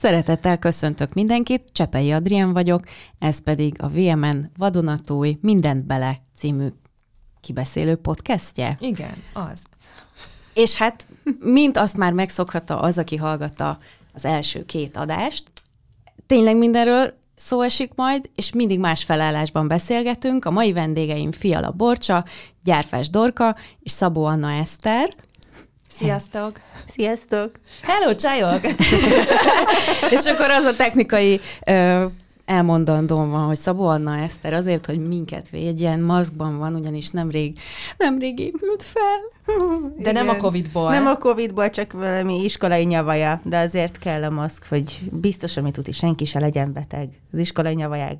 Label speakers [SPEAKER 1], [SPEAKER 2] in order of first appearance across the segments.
[SPEAKER 1] Szeretettel köszöntök mindenkit, Csepei Adrien vagyok, ez pedig a VMN Vadonatúj Mindent Bele című kibeszélő podcastje.
[SPEAKER 2] Igen, az.
[SPEAKER 1] És hát, mint azt már megszokhatta az, aki hallgatta az első két adást, tényleg mindenről szó esik majd, és mindig más felállásban beszélgetünk. A mai vendégeim Fiala Borcsa, Gyárfás Dorka és Szabó Anna Eszter.
[SPEAKER 2] Sziasztok!
[SPEAKER 3] Sziasztok!
[SPEAKER 2] Hello, csajok!
[SPEAKER 1] és akkor az a technikai ö, elmondandóm van, hogy Szabó Anna Eszter azért, hogy minket védjen, maszkban van, ugyanis nemrég, nemrég épült fel.
[SPEAKER 2] De nem a Covid-ból.
[SPEAKER 3] Nem a Covid-ból, csak valami iskolai nyavaja, de azért kell a maszk, hogy biztos, amit tudni, senki se legyen beteg. Az iskolai nyavaják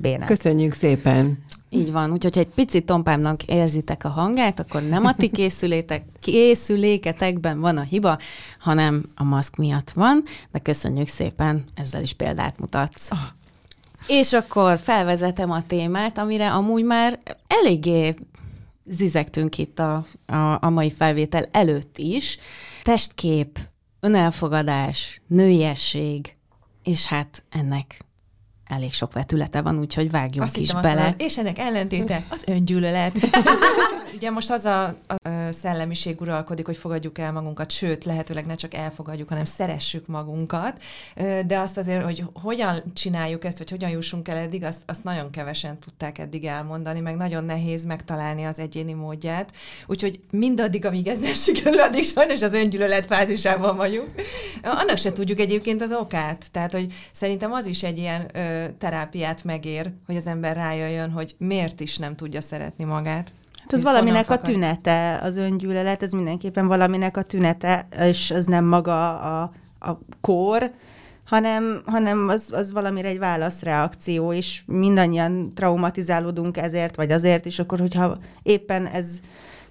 [SPEAKER 3] bénák.
[SPEAKER 4] Köszönjük szépen!
[SPEAKER 1] Így van, úgyhogy ha egy picit tompámnak érzitek a hangát, akkor nem a ti készülétek, készüléketekben van a hiba, hanem a maszk miatt van, de köszönjük szépen, ezzel is példát mutatsz. Oh. És akkor felvezetem a témát, amire amúgy már eléggé zizegtünk itt a, a, a mai felvétel előtt is. Testkép, önelfogadás, nőiesség, és hát ennek elég sok vetülete van, úgyhogy vágjunk
[SPEAKER 2] Azt
[SPEAKER 1] is bele.
[SPEAKER 2] Mondod, és ennek ellentéte az öngyűlölet. Ugye most az a, a szellemiség uralkodik, hogy fogadjuk el magunkat, sőt, lehetőleg ne csak elfogadjuk, hanem szeressük magunkat, de azt azért, hogy hogyan csináljuk ezt, vagy hogyan jussunk el eddig, azt, azt nagyon kevesen tudták eddig elmondani, meg nagyon nehéz megtalálni az egyéni módját. Úgyhogy mindaddig, amíg ez nem sikerül, addig sajnos az öngyűlölet fázisában vagyunk. Annak se tudjuk egyébként az okát. Tehát, hogy szerintem az is egy ilyen ö, terápiát megér, hogy az ember rájöjjön, hogy miért is nem tudja szeretni magát.
[SPEAKER 3] Hát az valaminek a tünete, az öngyűlölet, ez mindenképpen valaminek a tünete, és az nem maga a, a kór, hanem, hanem az, az valamire egy válaszreakció, és mindannyian traumatizálódunk ezért, vagy azért, és akkor, hogyha éppen ez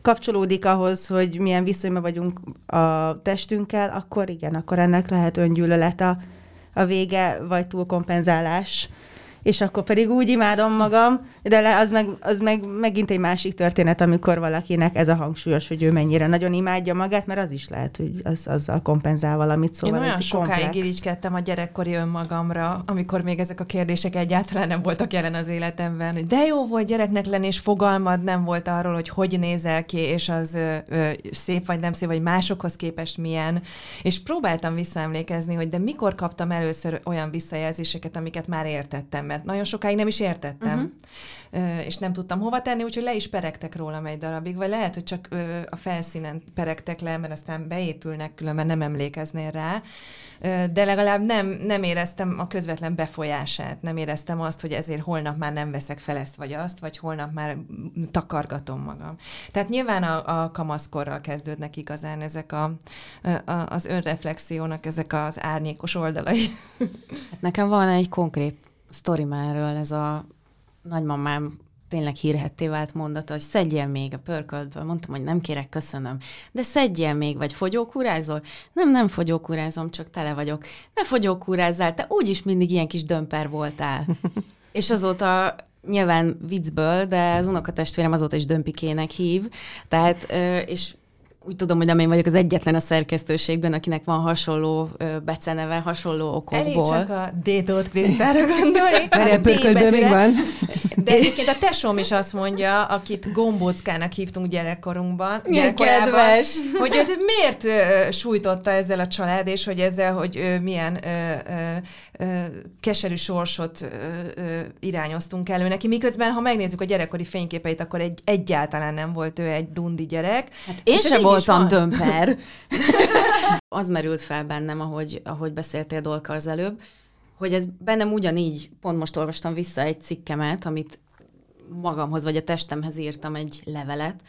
[SPEAKER 3] kapcsolódik ahhoz, hogy milyen viszonyban vagyunk a testünkkel, akkor igen, akkor ennek lehet öngyűlölet a, a vége, vagy túlkompenzálás. És akkor pedig úgy imádom magam, de az, meg, az meg megint egy másik történet, amikor valakinek ez a hangsúlyos, hogy ő mennyire nagyon imádja magát, mert az is lehet, hogy az, azzal kompenzál valamit. Szóval
[SPEAKER 2] Én olyan sokáig
[SPEAKER 3] komplex.
[SPEAKER 2] irigykedtem a gyerekkori önmagamra, amikor még ezek a kérdések egyáltalán nem voltak jelen az életemben, hogy de jó volt gyereknek lenni, és fogalmad nem volt arról, hogy hogy nézel ki, és az ö, ö, szép vagy nem szép, vagy másokhoz képest milyen. És próbáltam visszaemlékezni, hogy de mikor kaptam először olyan visszajelzéseket, amiket már értettem, mert nagyon sokáig nem is értettem, uh-huh. És nem tudtam hova tenni, úgyhogy le is peregtek rólam egy darabig, vagy lehet, hogy csak a felszínen peregtek le, mert aztán beépülnek, különben nem emlékeznél rá, de legalább nem, nem éreztem a közvetlen befolyását, nem éreztem azt, hogy ezért holnap már nem veszek fel ezt vagy azt, vagy holnap már takargatom magam. Tehát nyilván a, a kamaszkorral kezdődnek igazán ezek a, a, az önreflexiónak ezek az árnyékos oldalai.
[SPEAKER 1] Nekem van egy konkrét sztorim erről, ez a nagymamám tényleg hírhetté vált mondata, hogy szedjél még a pörköltből. Mondtam, hogy nem kérek, köszönöm. De szedjél még, vagy fogyókúrázol? Nem, nem fogyókúrázom, csak tele vagyok. Ne fogyókúrázzál, te úgyis mindig ilyen kis dömper voltál. És azóta nyilván viccből, de az unokatestvérem azóta is dömpikének hív, tehát, és úgy tudom, hogy nem én vagyok az egyetlen a szerkesztőségben, akinek van hasonló beceneve, hasonló okokból.
[SPEAKER 2] Elég csak a Détót Krisztára gondolni.
[SPEAKER 4] Mert pörköltből még van.
[SPEAKER 2] De egyébként a tesóm is azt mondja, akit gombóckának hívtunk gyerekkorunkban,
[SPEAKER 1] kedves.
[SPEAKER 2] hogy őt miért uh, sújtotta ezzel a család, és hogy ezzel, hogy uh, milyen uh, keserű sorsot irányoztunk elő neki, miközben, ha megnézzük a gyerekkori fényképeit, akkor egy, egyáltalán nem volt ő egy dundi gyerek.
[SPEAKER 1] Hát én sem voltam dömper. az merült fel bennem, ahogy, ahogy beszéltél Dolka az előbb, hogy ez bennem ugyanígy, pont most olvastam vissza egy cikkemet, amit magamhoz vagy a testemhez írtam egy levelet,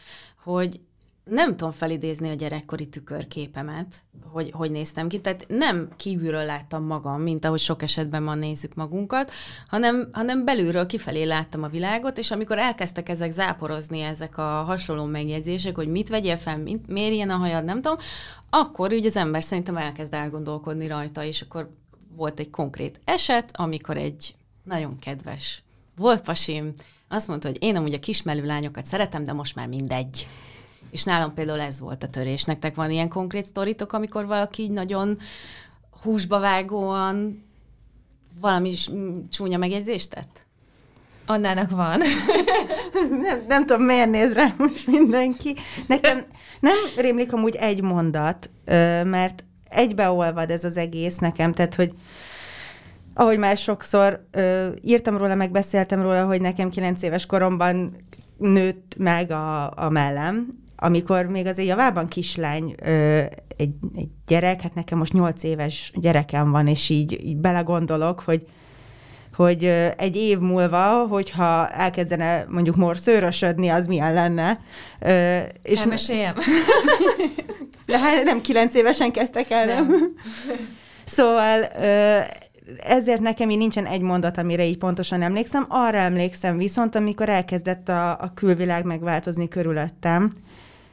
[SPEAKER 1] hogy nem tudom felidézni a gyerekkori tükörképemet, hogy hogy néztem ki. Tehát nem kívülről láttam magam, mint ahogy sok esetben ma nézzük magunkat, hanem, hanem belülről kifelé láttam a világot, és amikor elkezdtek ezek záporozni, ezek a hasonló megjegyzések, hogy mit vegyél fel, mit, miért ilyen a hajad, nem tudom, akkor úgy az ember szerintem elkezd elgondolkodni rajta, és akkor volt egy konkrét eset, amikor egy nagyon kedves volt pasim, azt mondta, hogy én amúgy a kismelű lányokat szeretem, de most már mindegy. És nálam például ez volt a törés. Nektek van ilyen konkrét sztoritok, amikor valaki így nagyon húsba vágóan valami mm, csúnya megjegyzést tett?
[SPEAKER 2] Annának van.
[SPEAKER 3] nem, nem tudom, miért néz rá most mindenki. Nekem nem rémlik amúgy egy mondat, mert egybeolvad ez az egész nekem, tehát, hogy ahogy már sokszor ö, írtam róla, meg beszéltem róla, hogy nekem kilenc éves koromban nőtt meg a, a mellem, amikor még az javában kislány, ö, egy, egy gyerek, hát nekem most nyolc éves gyerekem van, és így, így belegondolok, hogy hogy egy év múlva, hogyha elkezdene mondjuk morszőrösödni, az milyen lenne.
[SPEAKER 2] És Elmeséljem.
[SPEAKER 3] De hát nem kilenc évesen kezdtek el, nem? nem. Szóval ezért nekem így nincsen egy mondat, amire így pontosan emlékszem. Arra emlékszem viszont, amikor elkezdett a, a külvilág megváltozni körülöttem.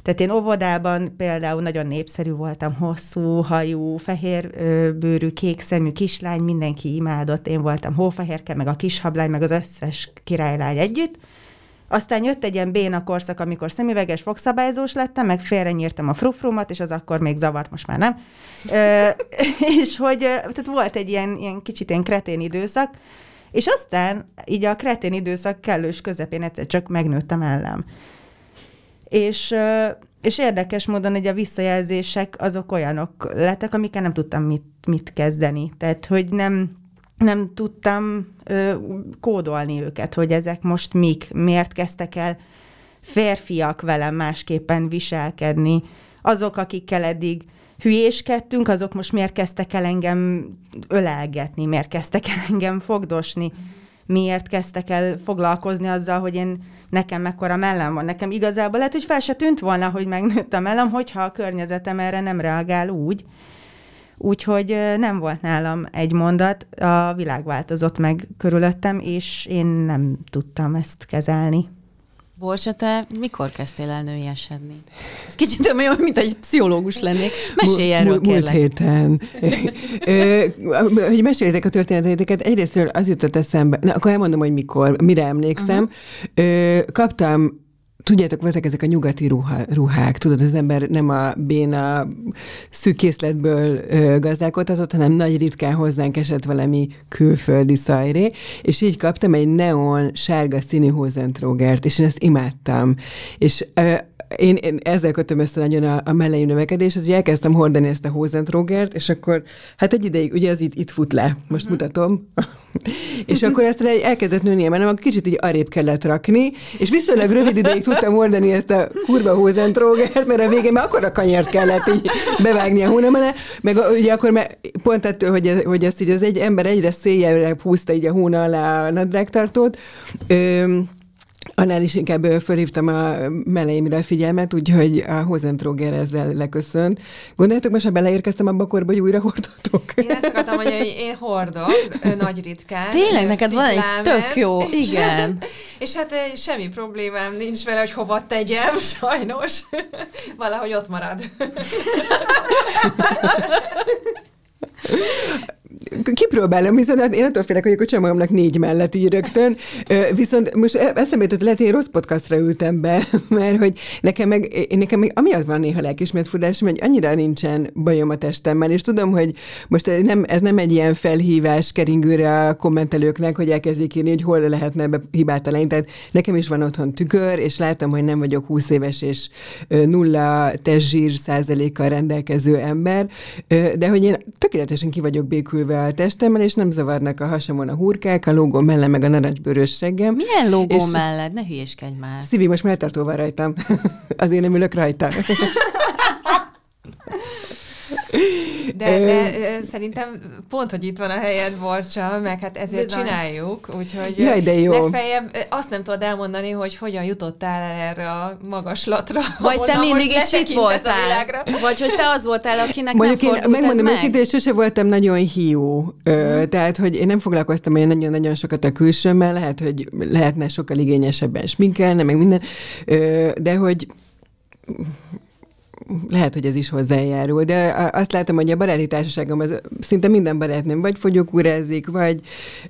[SPEAKER 3] Tehát én óvodában például nagyon népszerű voltam, hosszú hajú, fehér bőrű, kék szemű kislány, mindenki imádott, én voltam hófehérke, meg a kishablány, meg az összes királylány együtt. Aztán jött egy ilyen béna korszak, amikor szemüveges fogszabályzós lettem, meg félrenyírtam a frufrumat, és az akkor még zavart, most már nem. Ö, és hogy tehát volt egy ilyen, ilyen kicsit ilyen kretén időszak, és aztán így a kretén időszak kellős közepén egyszer csak megnőttem ellen. És, és érdekes módon, hogy a visszajelzések azok olyanok lettek, amikkel nem tudtam mit, mit kezdeni. Tehát, hogy nem, nem tudtam ö, kódolni őket, hogy ezek most mik, miért kezdtek el férfiak velem másképpen viselkedni. Azok, akikkel eddig hülyéskedtünk, azok most miért kezdtek el engem ölelgetni, miért kezdtek el engem fogdosni, miért kezdtek el foglalkozni azzal, hogy én nekem mekkora mellem van. Nekem igazából lehet, hogy fel se tűnt volna, hogy megnőtt a mellem, hogyha a környezetem erre nem reagál úgy. Úgyhogy nem volt nálam egy mondat, a világ változott meg körülöttem, és én nem tudtam ezt kezelni.
[SPEAKER 1] Borsa, te mikor kezdtél el nőiesedni? Ez kicsit olyan, mint egy pszichológus lennék. Mesélj erről,
[SPEAKER 4] kérlek. Múlt héten. hogy meséljétek a történeteket, egyrésztről az jutott eszembe, na, akkor elmondom, hogy mikor, mire emlékszem. Uh-huh. Kaptam Tudjátok, voltak ezek a nyugati ruha, ruhák, tudod, az ember nem a béna szűkészletből gazdálkodhatott, hanem nagy ritkán hozzánk esett valami külföldi szajré, és így kaptam egy neon sárga színű hozentrógert, és én ezt imádtam. És ö, én, én ezzel kötöm össze nagyon a, a mellei növekedést, hogy elkezdtem hordani ezt a Hosentrógert, és akkor hát egy ideig, ugye az itt, itt fut le, most mm. mutatom, és akkor ezt elkezdett nőni, mert nem, akkor kicsit így arrébb kellett rakni, és viszonylag rövid ideig tudtam hordani ezt a kurva Hosentrógert, mert a végén már akkor a kanyart kellett így bevágni a hónamele, meg ugye akkor mert pont ettől, hogy, ez, hogy ezt így az egy ember egyre széjjelre húzta így a hóna alá a nadrágtartót, Annál is inkább fölhívtam a meleimre a figyelmet, úgyhogy a Hozentróger ezzel leköszönt. Gondoljátok, most ha beleérkeztem abba a korba, hogy újra hordatok?
[SPEAKER 2] Én ezt akartam mondani, hogy én hordok, nagy ritkán.
[SPEAKER 1] Tényleg, neked van egy tök jó, igen.
[SPEAKER 2] és hát semmi problémám nincs vele, hogy hova tegyem, sajnos. Valahogy ott marad
[SPEAKER 4] kipróbálom, viszont hát én attól félek, hogy a kocsamamnak négy mellett ír rögtön. Viszont most e- eszembe jutott, lehet, hogy én rossz podcastra ültem be, mert hogy nekem meg, nekem meg amiatt van néha lelkismertfudásom, hogy annyira nincsen bajom a testemmel, és tudom, hogy most nem, ez nem egy ilyen felhívás keringőre a kommentelőknek, hogy elkezdjék írni, hogy hol lehetne ebbe hibát találni. Tehát nekem is van otthon tükör, és látom, hogy nem vagyok 20 éves és nulla testzsír százalékkal rendelkező ember, de hogy én tökéletesen ki vagyok békülve a testemmel, és nem zavarnak a hasamon a hurkák, a lógó mellett, meg a narancsbőrös seggem.
[SPEAKER 1] Milyen lógó és mellett? Ne hülyéskedj már.
[SPEAKER 4] Szívi, most melltartó van rajtam. Azért nem ülök rajta.
[SPEAKER 2] De, de szerintem pont, hogy itt van a helyed, Borcsa, meg hát ezért Bizony. csináljuk, úgyhogy
[SPEAKER 4] Jaj, de jó.
[SPEAKER 2] legfeljebb azt nem tudod elmondani, hogy hogyan jutottál el erre a magaslatra.
[SPEAKER 1] Vagy te mindig is itt voltál. Vagy hogy te az voltál, akinek
[SPEAKER 4] Mondjuk
[SPEAKER 1] nem
[SPEAKER 4] én megmondom meg. őszintén, sose voltam nagyon hiú. Mm. Tehát, hogy én nem foglalkoztam olyan nagyon-nagyon sokat a külsőmmel, lehet, hogy lehetne sokkal igényesebben sminkelni, meg minden. De hogy lehet, hogy ez is hozzájárul, de azt látom, hogy a baráti társaságom az szinte minden barátnőm vagy fogyókúrázik, vagy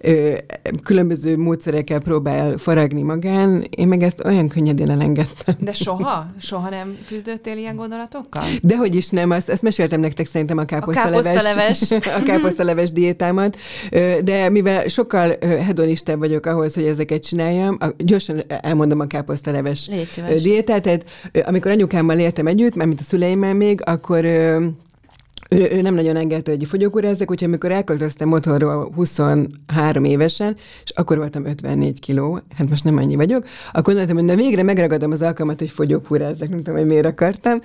[SPEAKER 4] ö, különböző módszerekkel próbál faragni magán. Én meg ezt olyan könnyedén elengedtem.
[SPEAKER 2] De soha? Soha nem küzdöttél ilyen gondolatokkal?
[SPEAKER 4] Dehogy is nem, azt, azt meséltem nektek szerintem a káposztaleves, a káposztaleves. a káposztaleves diétámat, de mivel sokkal hedonistább vagyok ahhoz, hogy ezeket csináljam, gyorsan elmondom a káposztaleves diétát, tehát amikor anyukámmal éltem együtt, mert mint a szüleimmel még, akkor ő, ő nem nagyon engedte, hogy fogyókúrázzak, úgyhogy amikor elköltöztem otthonról 23 évesen, és akkor voltam 54 kiló, hát most nem annyi vagyok, akkor mondtam, hogy na végre megragadom az alkalmat, hogy fogyókúrázzak, nem tudom, hogy miért akartam.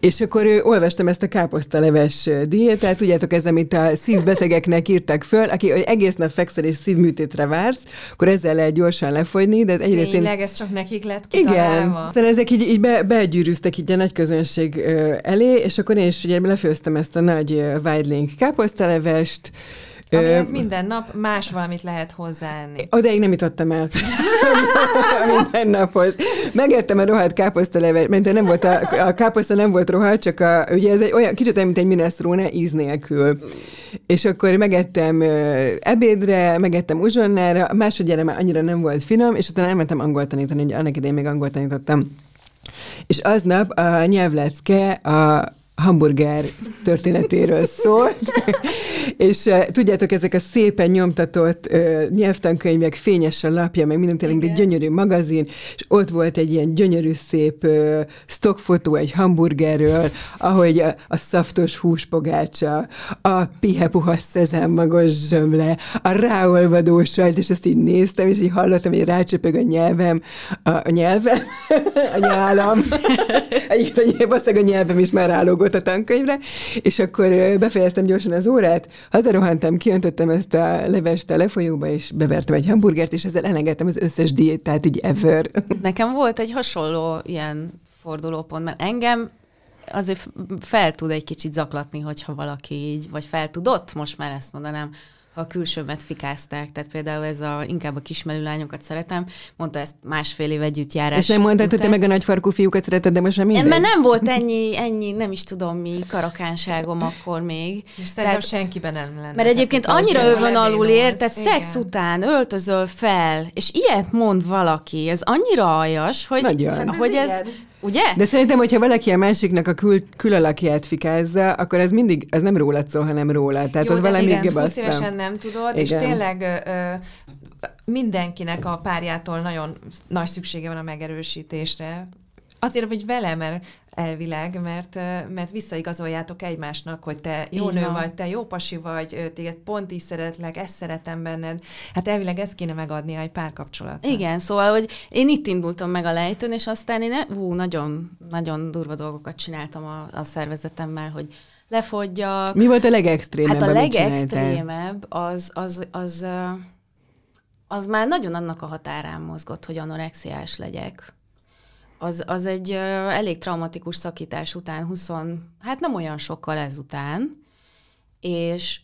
[SPEAKER 4] És akkor olvastam ezt a káposztaleves diétát, tudjátok, ez, amit a szívbetegeknek írtak föl, aki hogy egész nap fekszel és szívműtétre vársz, akkor ezzel lehet gyorsan lefogyni, de egyrészt
[SPEAKER 2] Tényleg, én... ez csak nekik lett kitalálva.
[SPEAKER 4] Igen, szóval ezek így, így be, begyűrűztek így a nagy közönség elé, és akkor én is ugye lefőztem megnéztem ezt a nagy Weidling káposztalevest,
[SPEAKER 2] ami ez minden nap más valamit lehet hozzáenni.
[SPEAKER 4] Odaig nem jutottam el. minden naphoz. Megettem a rohadt káposztalevet, mert nem volt a, a káposzta nem volt rohadt, csak a, ugye ez egy olyan, kicsit olyan, mint egy minestrone íz nélkül. És akkor megettem ebédre, megettem uzsonnára, másodjára már annyira nem volt finom, és utána elmentem angol tanítani, ugye annak idején még angol tanítottam. És aznap a nyelvlecke a hamburger történetéről szólt, és tudjátok, ezek a szépen nyomtatott uh, nyelvtankönyvek, fényes a lapja, meg minden tényleg egy gyönyörű magazin, és ott volt egy ilyen gyönyörű szép uh, stockfotó egy hamburgerről, ahogy a, a szaftos húspogácsa, a pihepuha szezámmagos zsömle, a ráolvadó sajt, és ezt így néztem, és így hallottam, hogy rácsöpög a nyelvem, a, a nyelvem, a nyálam, egyébként a nyelvem is már rálógott a tankönyvre, és akkor befejeztem gyorsan az órát, hazarohantam, kiöntöttem ezt a levest a lefolyóba, és bevertem egy hamburgert, és ezzel elengedtem az összes diétát, így ever.
[SPEAKER 1] Nekem volt egy hasonló ilyen fordulópont, mert engem azért fel tud egy kicsit zaklatni, hogyha valaki így, vagy fel tudott, most már ezt mondanám, a külsőmet fikázták, tehát például ez a, inkább a kismerő lányokat szeretem, mondta ezt másfél év együttjárás
[SPEAKER 4] És nem mondtad, hogy te meg a nagyfarkú fiúkat szereted, de most nem mindegy?
[SPEAKER 1] Mert nem volt ennyi, ennyi, nem is tudom mi karakánságom akkor még.
[SPEAKER 2] És tehát senkiben nem lenne.
[SPEAKER 1] Mert egyébként annyira övön alul ér, tehát szex után öltözöl fel, és ilyet mond valaki, ez annyira aljas, hogy,
[SPEAKER 4] Nagyon.
[SPEAKER 1] hogy ez, Ugye?
[SPEAKER 4] De szerintem, hogyha valaki a másiknak a kül, külalakját fikázza, akkor ez mindig, ez nem rólad szól, hanem róla. Tehát
[SPEAKER 2] Jó,
[SPEAKER 4] az valami
[SPEAKER 2] igen, 20 évesen nem tudod, igen. és tényleg ö, mindenkinek a párjától nagyon nagy szüksége van a megerősítésre. Azért, hogy vele, mert elvileg, mert, mert visszaigazoljátok egymásnak, hogy te jó Így nő van. vagy, te jó pasi vagy, téged pont is szeretlek, ezt szeretem benned. Hát elvileg ezt kéne megadni egy párkapcsolatnak.
[SPEAKER 1] Igen, szóval, hogy én itt indultam meg a lejtőn, és aztán én ú, nagyon, nagyon durva dolgokat csináltam a, a szervezetemmel, hogy lefogyjak.
[SPEAKER 4] Mi volt a legextrémebb?
[SPEAKER 1] Hát a legextrémebb az, az, az, az már nagyon annak a határán mozgott, hogy anorexiás legyek az, az egy elég traumatikus szakítás után, 20, hát nem olyan sokkal ezután, és,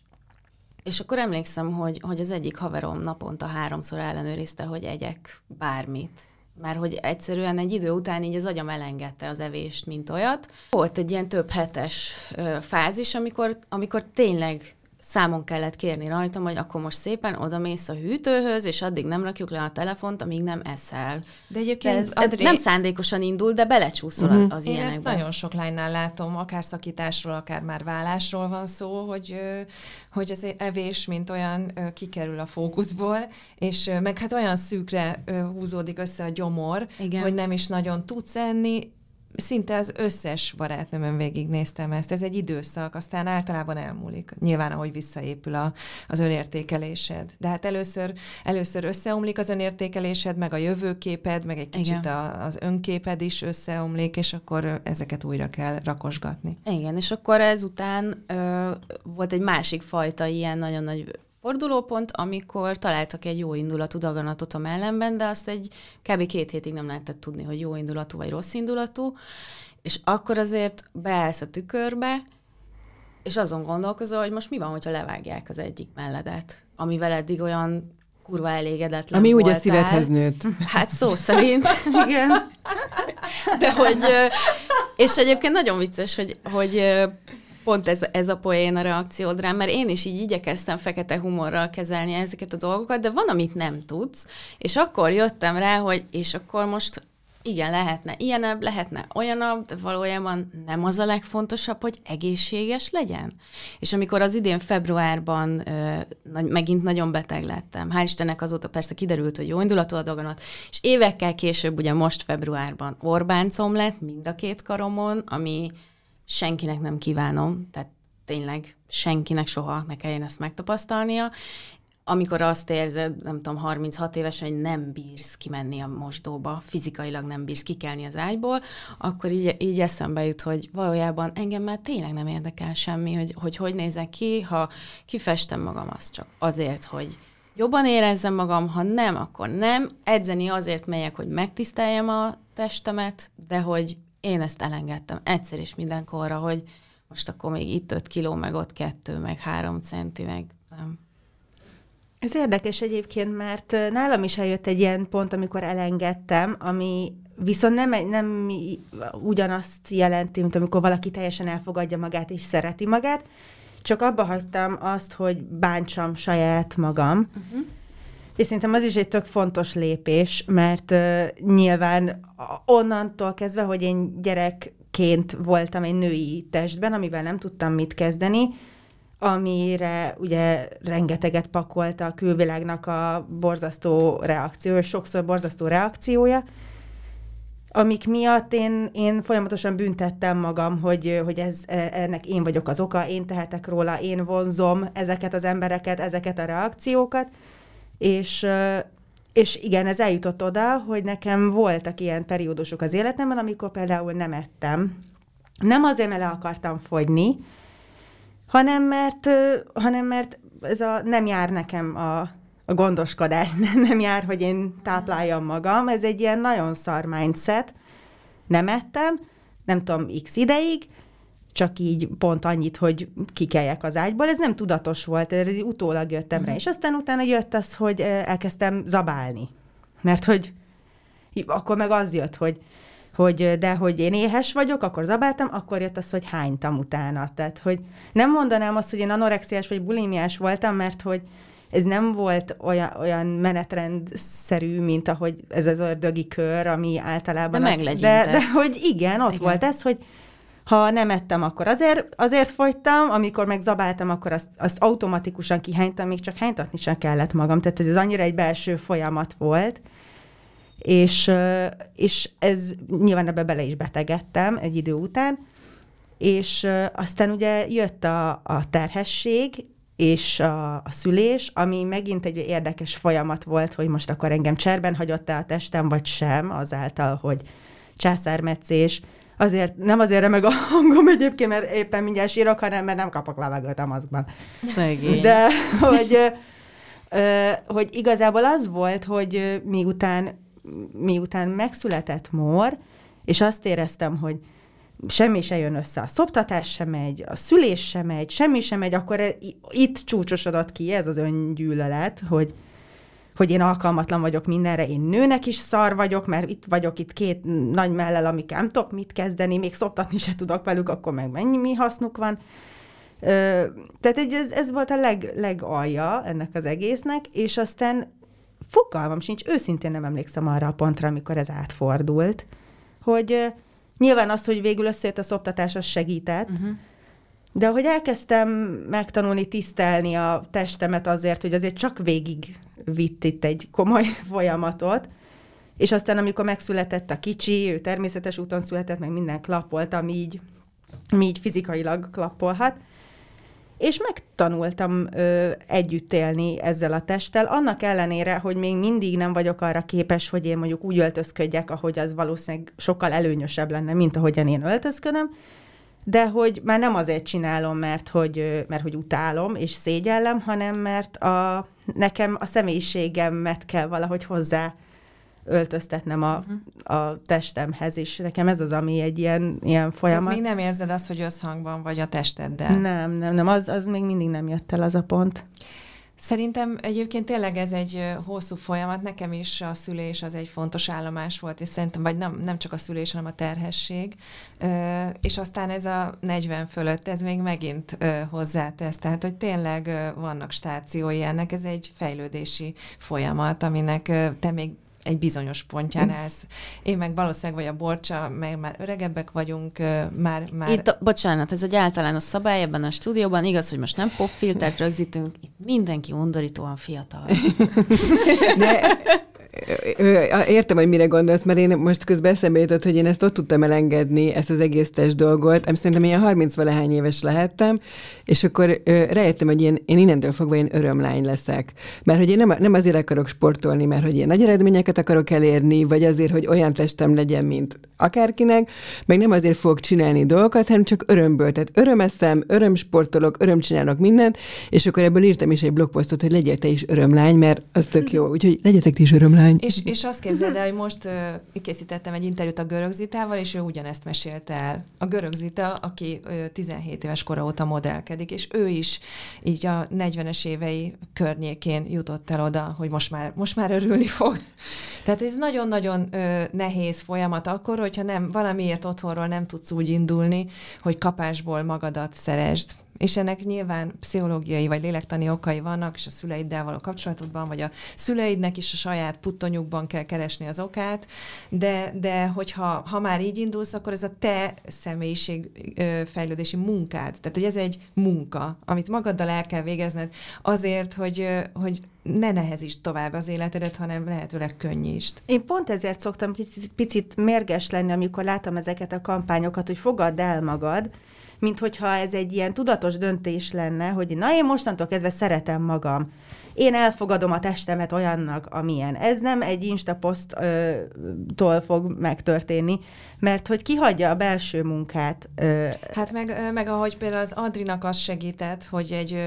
[SPEAKER 1] és akkor emlékszem, hogy, hogy az egyik haverom naponta háromszor ellenőrizte, hogy egyek bármit. Mert hogy egyszerűen egy idő után így az agyam elengedte az evést, mint olyat. Volt egy ilyen több hetes ö, fázis, amikor, amikor tényleg számon kellett kérni rajtam, hogy akkor most szépen odamész a hűtőhöz, és addig nem rakjuk le a telefont, amíg nem eszel. De egyébként ez, André... nem szándékosan indul, de belecsúszol uh-huh. az
[SPEAKER 2] Én
[SPEAKER 1] ilyenekbe.
[SPEAKER 2] ezt nagyon sok lánynál látom, akár szakításról, akár már vállásról van szó, hogy, hogy az evés, mint olyan kikerül a fókuszból, és meg hát olyan szűkre húzódik össze a gyomor, Igen. hogy nem is nagyon tudsz enni, szinte az összes barátnőmön végignéztem ezt. Ez egy időszak, aztán általában elmúlik. Nyilván, ahogy visszaépül a, az önértékelésed. De hát először, először összeomlik az önértékelésed, meg a jövőképed, meg egy kicsit a, az önképed is összeomlik, és akkor ezeket újra kell rakosgatni.
[SPEAKER 1] Igen, és akkor ezután ö, volt egy másik fajta ilyen nagyon nagy fordulópont, amikor találtak egy jó indulatú daganatot a mellemben, de azt egy kb. két hétig nem lehetett tudni, hogy jó indulatú vagy rossz indulatú, és akkor azért beállsz a tükörbe, és azon gondolkozol, hogy most mi van, hogyha levágják az egyik melledet, amivel eddig olyan kurva elégedetlen
[SPEAKER 4] Ami
[SPEAKER 1] voltál.
[SPEAKER 4] úgy a szívedhez nőtt.
[SPEAKER 1] Hát szó szerint, igen. De hogy, és egyébként nagyon vicces, hogy, hogy pont ez, ez a poén a reakciód rám, mert én is így igyekeztem fekete humorral kezelni ezeket a dolgokat, de van, amit nem tudsz, és akkor jöttem rá, hogy és akkor most igen, lehetne ilyenebb, lehetne olyanabb, de valójában nem az a legfontosabb, hogy egészséges legyen. És amikor az idén februárban ö, megint nagyon beteg lettem, hál' Istennek azóta persze kiderült, hogy jó indulatú a daganat, és évekkel később, ugye most februárban Orbáncom lett mind a két karomon, ami senkinek nem kívánom, tehát tényleg senkinek soha ne kelljen ezt megtapasztalnia, amikor azt érzed, nem tudom, 36 évesen, hogy nem bírsz kimenni a mosdóba, fizikailag nem bírsz kikelni az ágyból, akkor így, így eszembe jut, hogy valójában engem már tényleg nem érdekel semmi, hogy hogy, hogy nézek ki, ha kifestem magam, az csak azért, hogy jobban érezzem magam, ha nem, akkor nem. Edzeni azért megyek, hogy megtiszteljem a testemet, de hogy én ezt elengedtem egyszer és mindenkorra, hogy most akkor még itt 5 kiló, meg ott 2, meg 3 centi, meg nem.
[SPEAKER 3] Ez érdekes egyébként, mert nálam is eljött egy ilyen pont, amikor elengedtem, ami viszont nem, nem ugyanazt jelenti, mint amikor valaki teljesen elfogadja magát és szereti magát, csak abba hagytam azt, hogy bántsam saját magam. Uh-huh. És szerintem az is egy tök fontos lépés, mert uh, nyilván onnantól kezdve, hogy én gyerekként voltam egy női testben, amivel nem tudtam mit kezdeni, amire ugye rengeteget pakolta a külvilágnak a borzasztó reakció, és sokszor borzasztó reakciója, amik miatt én, én folyamatosan büntettem magam, hogy, hogy ez, e, ennek én vagyok az oka, én tehetek róla, én vonzom ezeket az embereket, ezeket a reakciókat, és, és igen, ez eljutott oda, hogy nekem voltak ilyen periódusok az életemben, amikor például nem ettem. Nem azért, mert le akartam fogyni, hanem mert, hanem mert ez a nem jár nekem a, a gondoskodás, nem jár, hogy én tápláljam magam. Ez egy ilyen nagyon szar mindset. Nem ettem, nem tudom, x ideig, csak így pont annyit, hogy kikeljek az ágyból. Ez nem tudatos volt, ez utólag jöttem uh-huh. rá. És aztán utána jött az, hogy elkezdtem zabálni. Mert hogy akkor meg az jött, hogy hogy de hogy én éhes vagyok, akkor zabáltam, akkor jött az, hogy hánytam utána. Tehát, hogy nem mondanám azt, hogy én anorexiás vagy bulimiás voltam, mert hogy ez nem volt olyan, olyan menetrendszerű, mint ahogy ez az ördögi kör, ami általában...
[SPEAKER 1] De
[SPEAKER 3] a, de, de hogy igen, ott igen. volt ez, hogy ha nem ettem, akkor azért, azért fogytam, amikor meg zabáltam, akkor azt, azt automatikusan kihánytam, még csak hánytatni sem kellett magam. Tehát ez annyira egy belső folyamat volt, és, és ez nyilván ebbe bele is betegedtem egy idő után, és aztán ugye jött a, a terhesség, és a, a szülés, ami megint egy érdekes folyamat volt, hogy most akkor engem cserben hagyott-e a testem, vagy sem, azáltal, hogy császármetszés, azért, nem azért meg a hangom egyébként, mert éppen mindjárt sírok, hanem mert nem kapok levegőt a maszkban.
[SPEAKER 1] Szegény.
[SPEAKER 3] De, hogy, hogy igazából az volt, hogy miután miután megszületett Mor, és azt éreztem, hogy semmi se jön össze, a szoptatás sem megy, a szülés sem megy, semmi sem megy, akkor itt csúcsosodott ki ez az öngyűlölet, hogy, hogy én alkalmatlan vagyok mindenre, én nőnek is szar vagyok, mert itt vagyok itt két nagy mellel, amik nem tudok mit kezdeni, még szoptatni se tudok velük, akkor meg mennyi mi hasznuk van. Ö, tehát egy, ez, ez volt a leg, legalja ennek az egésznek, és aztán fogalmam sincs, őszintén nem emlékszem arra a pontra, amikor ez átfordult, hogy nyilván az, hogy végül összejött a szoptatás, az segített, uh-huh. De hogy elkezdtem megtanulni tisztelni a testemet azért, hogy azért csak végig vitt itt egy komoly folyamatot, és aztán, amikor megszületett a kicsi, ő természetes úton született, meg minden klappolt, ami így, ami így fizikailag klappolhat, és megtanultam ö, együtt élni ezzel a testtel, annak ellenére, hogy még mindig nem vagyok arra képes, hogy én mondjuk úgy öltözködjek, ahogy az valószínűleg sokkal előnyösebb lenne, mint ahogyan én öltözködöm, de hogy már nem azért csinálom, mert hogy, mert hogy utálom és szégyellem, hanem mert a, nekem a személyiségemet kell valahogy hozzá öltöztetnem a, uh-huh. a testemhez, és nekem ez az, ami egy ilyen, ilyen folyamat.
[SPEAKER 2] Tehát még nem érzed azt, hogy összhangban vagy a testeddel?
[SPEAKER 3] Nem, nem, nem, az, az még mindig nem jött el az a pont.
[SPEAKER 2] Szerintem egyébként tényleg ez egy hosszú folyamat. Nekem is a szülés az egy fontos állomás volt, és szerintem, vagy nem, nem csak a szülés, hanem a terhesség. És aztán ez a 40 fölött, ez még megint hozzátesz. Tehát, hogy tényleg vannak stációi ennek, ez egy fejlődési folyamat, aminek te még egy bizonyos pontján állsz. Én meg valószínűleg vagy a borcsa, meg már öregebbek vagyunk, már... már...
[SPEAKER 1] Itt, bocsánat, ez egy általános szabály ebben a stúdióban, igaz, hogy most nem popfiltert rögzítünk, itt mindenki undorítóan fiatal.
[SPEAKER 4] De értem, hogy mire gondolsz, mert én most közben eszembe jutott, hogy én ezt ott tudtam elengedni, ezt az egész test dolgot. Én szerintem ilyen 30 valahány éves lehettem, és akkor rájöttem, hogy én, én innentől fogva én örömlány leszek. Mert hogy én nem, nem azért akarok sportolni, mert hogy én nagy eredményeket akarok elérni, vagy azért, hogy olyan testem legyen, mint akárkinek, meg nem azért fogok csinálni dolgokat, hanem csak örömből. Tehát örömeszem, örömsportolok, örömcsinálok mindent, és akkor ebből írtam is egy blogposztot, hogy legyél te is örömlány, mert az tök jó. Úgyhogy legyetek ti is örömlány.
[SPEAKER 2] És, és azt képzeld el, hogy most uh, készítettem egy interjút a Görög és ő ugyanezt mesélte el. A Görög aki uh, 17 éves kora óta modellkedik, és ő is így a 40-es évei környékén jutott el oda, hogy most már, most már örülni fog. Tehát ez nagyon-nagyon uh, nehéz folyamat akkor, hogyha nem valamiért otthonról nem tudsz úgy indulni, hogy kapásból magadat szeresd és ennek nyilván pszichológiai vagy lélektani okai vannak, és a szüleiddel való kapcsolatodban, vagy a szüleidnek is a saját puttonyukban kell keresni az okát, de, de hogyha ha már így indulsz, akkor ez a te személyiség fejlődési munkád. Tehát, hogy ez egy munka, amit magaddal el kell végezned azért, hogy, hogy ne nehezítsd tovább az életedet, hanem lehetőleg könnyítsd.
[SPEAKER 3] Én pont ezért szoktam picit, picit mérges lenni, amikor látom ezeket a kampányokat, hogy fogadd el magad, mint hogyha ez egy ilyen tudatos döntés lenne, hogy na én mostantól kezdve szeretem magam. Én elfogadom a testemet olyannak, amilyen. Ez nem egy Insta poszttól fog megtörténni, mert hogy kihagyja a belső munkát.
[SPEAKER 2] Hát meg, meg ahogy például az Adrinak az segített, hogy egy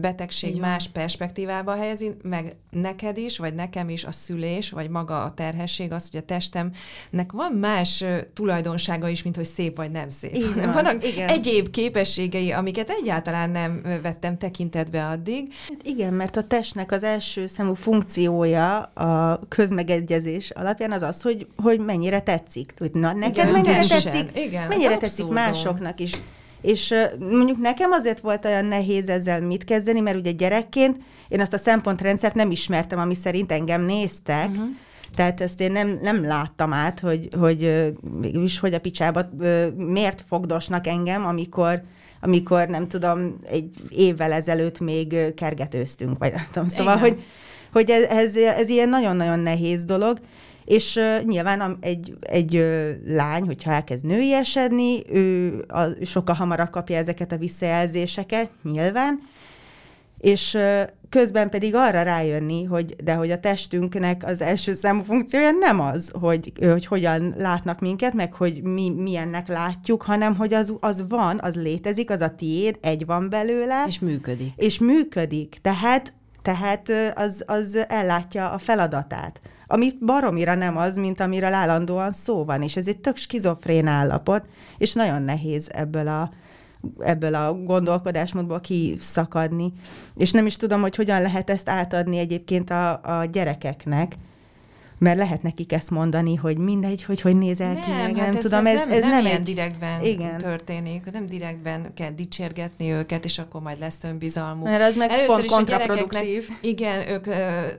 [SPEAKER 2] betegség Igen. más perspektívába helyezi, meg neked is, vagy nekem is a szülés, vagy maga a terhesség az, hogy a testemnek van más tulajdonsága is, mint hogy szép vagy nem szép. Igen, Vannak igen. egyéb képességei, amiket egyáltalán nem vettem tekintetbe addig.
[SPEAKER 3] Hát igen, mert a testnek az első számú funkciója a közmegegyezés alapján az az, hogy, hogy mennyire tetszik. Na, neked igen, mennyire tessen. tetszik, igen, mennyire tetszik másoknak is. És mondjuk nekem azért volt olyan nehéz ezzel mit kezdeni, mert ugye gyerekként én azt a szempontrendszert nem ismertem, ami szerint engem néztek, uh-huh. Tehát ezt én nem, nem láttam át, hogy, hogy mégis, hogy a picsába miért fogdosnak engem, amikor amikor nem tudom, egy évvel ezelőtt még kergetőztünk, vagy nem tudom. Szóval, Igen. hogy, hogy ez, ez, ez ilyen nagyon-nagyon nehéz dolog, és uh, nyilván egy, egy uh, lány, hogyha elkezd nőiesedni, ő a, sokkal hamarabb kapja ezeket a visszajelzéseket, nyilván, és uh, közben pedig arra rájönni, hogy de hogy a testünknek az első számú funkciója nem az, hogy, hogy hogyan látnak minket, meg hogy mi milyennek látjuk, hanem hogy az, az van, az létezik, az a tiéd, egy van belőle.
[SPEAKER 1] És működik.
[SPEAKER 3] És működik. Tehát, tehát az, az ellátja a feladatát ami baromira nem az, mint amiről állandóan szó van, és ez egy tök skizofrén állapot, és nagyon nehéz ebből a, ebből a gondolkodásmódból kiszakadni. És nem is tudom, hogy hogyan lehet ezt átadni egyébként a, a gyerekeknek, mert lehet nekik ezt mondani, hogy mindegy, hogy hogy nézel nem, ki, meg hát nem ez, tudom,
[SPEAKER 2] ez, ez, ez nem, nem ilyen egy... direktben igen. történik, nem direktben kell dicsérgetni őket, és akkor majd lesz önbizalmuk.
[SPEAKER 3] Mert az meg Először pont kontraproduktív.
[SPEAKER 2] Igen, ők,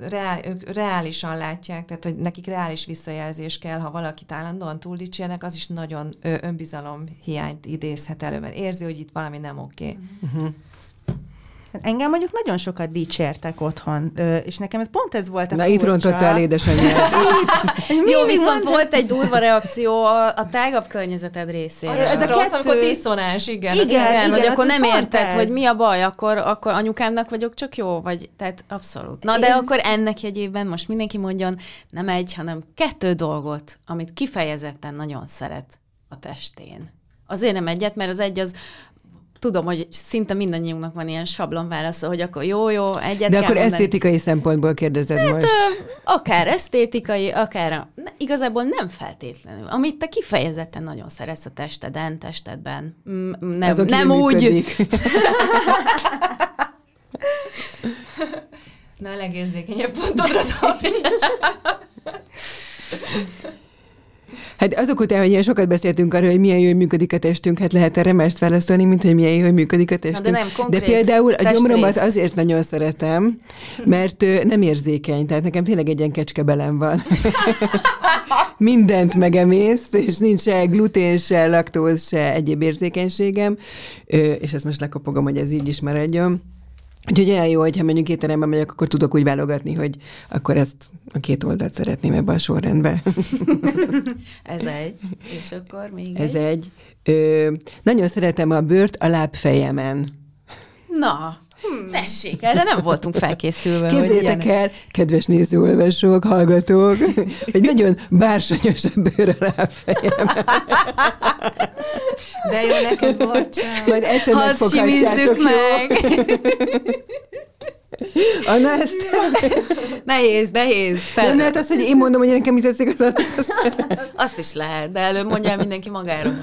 [SPEAKER 2] reál, ők reálisan látják, tehát hogy nekik reális visszajelzés kell, ha valakit állandóan túl dicsérnek, az is nagyon önbizalom hiányt idézhet elő, mert érzi, hogy itt valami nem oké. Okay. Uh-huh.
[SPEAKER 3] Engem mondjuk nagyon sokat dicsértek otthon, és nekem ez pont ez volt a
[SPEAKER 4] Na, itt rontott el édesanyját.
[SPEAKER 1] Jó, viszont mondta? volt egy durva reakció a, a tágabb környezeted részéről.
[SPEAKER 2] Ez, ez a kettő... amikor diszonás, igen.
[SPEAKER 1] Igen, igen, igen hogy akkor nem érted, ez. hogy mi a baj, akkor, akkor anyukámnak vagyok csak jó, vagy tehát abszolút. Na, de ez... akkor ennek jegyében most mindenki mondjon nem egy, hanem kettő dolgot, amit kifejezetten nagyon szeret a testén. Azért nem egyet, mert az egy az tudom, hogy szinte mindannyiunknak van ilyen válasza, hogy akkor jó, jó, egyet
[SPEAKER 4] De akkor mondani. esztétikai szempontból kérdezed hát, most. Ö,
[SPEAKER 1] akár esztétikai, akár ne, igazából nem feltétlenül. Amit te kifejezetten nagyon szeretsz a testeden, testedben. Nem, nem úgy.
[SPEAKER 2] Na, a legérzékenyebb pontodra.
[SPEAKER 4] Hát azok után, hogy ilyen sokat beszéltünk arról, hogy milyen jól működik a testünk, hát lehet erre mást válaszolni, mint hogy milyen jól működik a testünk.
[SPEAKER 1] de nem konkrét
[SPEAKER 4] de például a gyomromat azért nagyon szeretem, mert nem érzékeny, tehát nekem tényleg egy ilyen kecskebelem van. Mindent megemészt, és nincs se glutén, se laktóz, se egyéb érzékenységem, és ezt most lekopogom, hogy ez így is maradjon. Úgyhogy olyan jó, hogyha mondjuk étterembe megyek, akkor tudok úgy válogatni, hogy akkor ezt a két oldalt szeretném ebbe a sorrendbe.
[SPEAKER 1] Ez egy. És akkor még
[SPEAKER 4] Ez
[SPEAKER 1] egy.
[SPEAKER 4] egy. Ö, nagyon szeretem a bőrt a lábfejemen.
[SPEAKER 1] Na, tessék, erre nem voltunk felkészülve.
[SPEAKER 4] Képzeljétek el, kedves nézőolvasók, hallgatók, hogy nagyon bársonyos a bőr a lábfejemen.
[SPEAKER 2] De jó neked, bocsánat.
[SPEAKER 4] Majd egyszer
[SPEAKER 1] Hadd meg!
[SPEAKER 4] Anna, ezt...
[SPEAKER 1] Nehéz, nehéz. Fel...
[SPEAKER 4] Nem lehet az, hogy én mondom, hogy nekem mit tetszik, az azt...
[SPEAKER 1] Azt is lehet, de előbb mondjál mindenki magáról.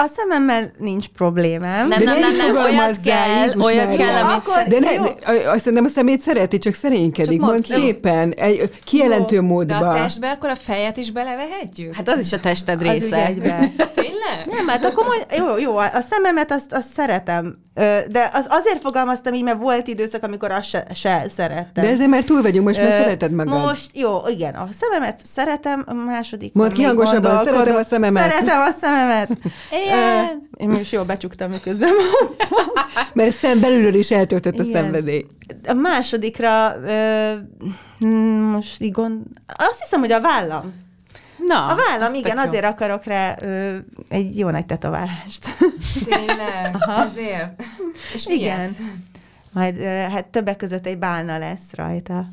[SPEAKER 3] A szememmel nincs problémám.
[SPEAKER 1] Nem,
[SPEAKER 4] De
[SPEAKER 1] nem,
[SPEAKER 4] ne
[SPEAKER 1] nem,
[SPEAKER 4] így
[SPEAKER 1] nem, olyat kell,
[SPEAKER 4] Jézus
[SPEAKER 1] olyat
[SPEAKER 4] Mária.
[SPEAKER 1] kell, amit
[SPEAKER 3] Akkor-
[SPEAKER 4] De ne, ne, azt nem a szemét szereti, csak szerénykedik.
[SPEAKER 1] Csak
[SPEAKER 4] Mond szépen, egy kijelentő
[SPEAKER 2] Jó, De a testbe akkor a fejet is belevehetjük?
[SPEAKER 1] Hát az is a tested
[SPEAKER 3] Az
[SPEAKER 1] része.
[SPEAKER 3] egybe.
[SPEAKER 2] Tényleg?
[SPEAKER 3] Nem, hát akkor mondj, jó, jó, a szememet azt, azt szeretem. De az azért fogalmaztam így, mert volt időszak, amikor azt se, se szerettem.
[SPEAKER 4] De ezért már túl vagyunk, most már szereted magad.
[SPEAKER 3] Most, jó, igen, a szememet szeretem, a második.
[SPEAKER 4] Mondd ki hangosabban, szeretem a szememet.
[SPEAKER 3] Szeretem a szememet.
[SPEAKER 1] Igen.
[SPEAKER 3] Ö, Én most jól becsuktam, miközben mondtam.
[SPEAKER 4] Mert szem belülről is eltöltött a szenvedély.
[SPEAKER 3] A másodikra, ö, mm, most így gond... Azt hiszem, hogy a vállam.
[SPEAKER 1] Na,
[SPEAKER 3] A vállam, igen,
[SPEAKER 1] jó.
[SPEAKER 3] azért akarok rá ö, egy jó nagy tetoválást.
[SPEAKER 2] Tényleg? Azért? És miért?
[SPEAKER 3] igen. Majd, ö, hát többek között egy bálna lesz rajta.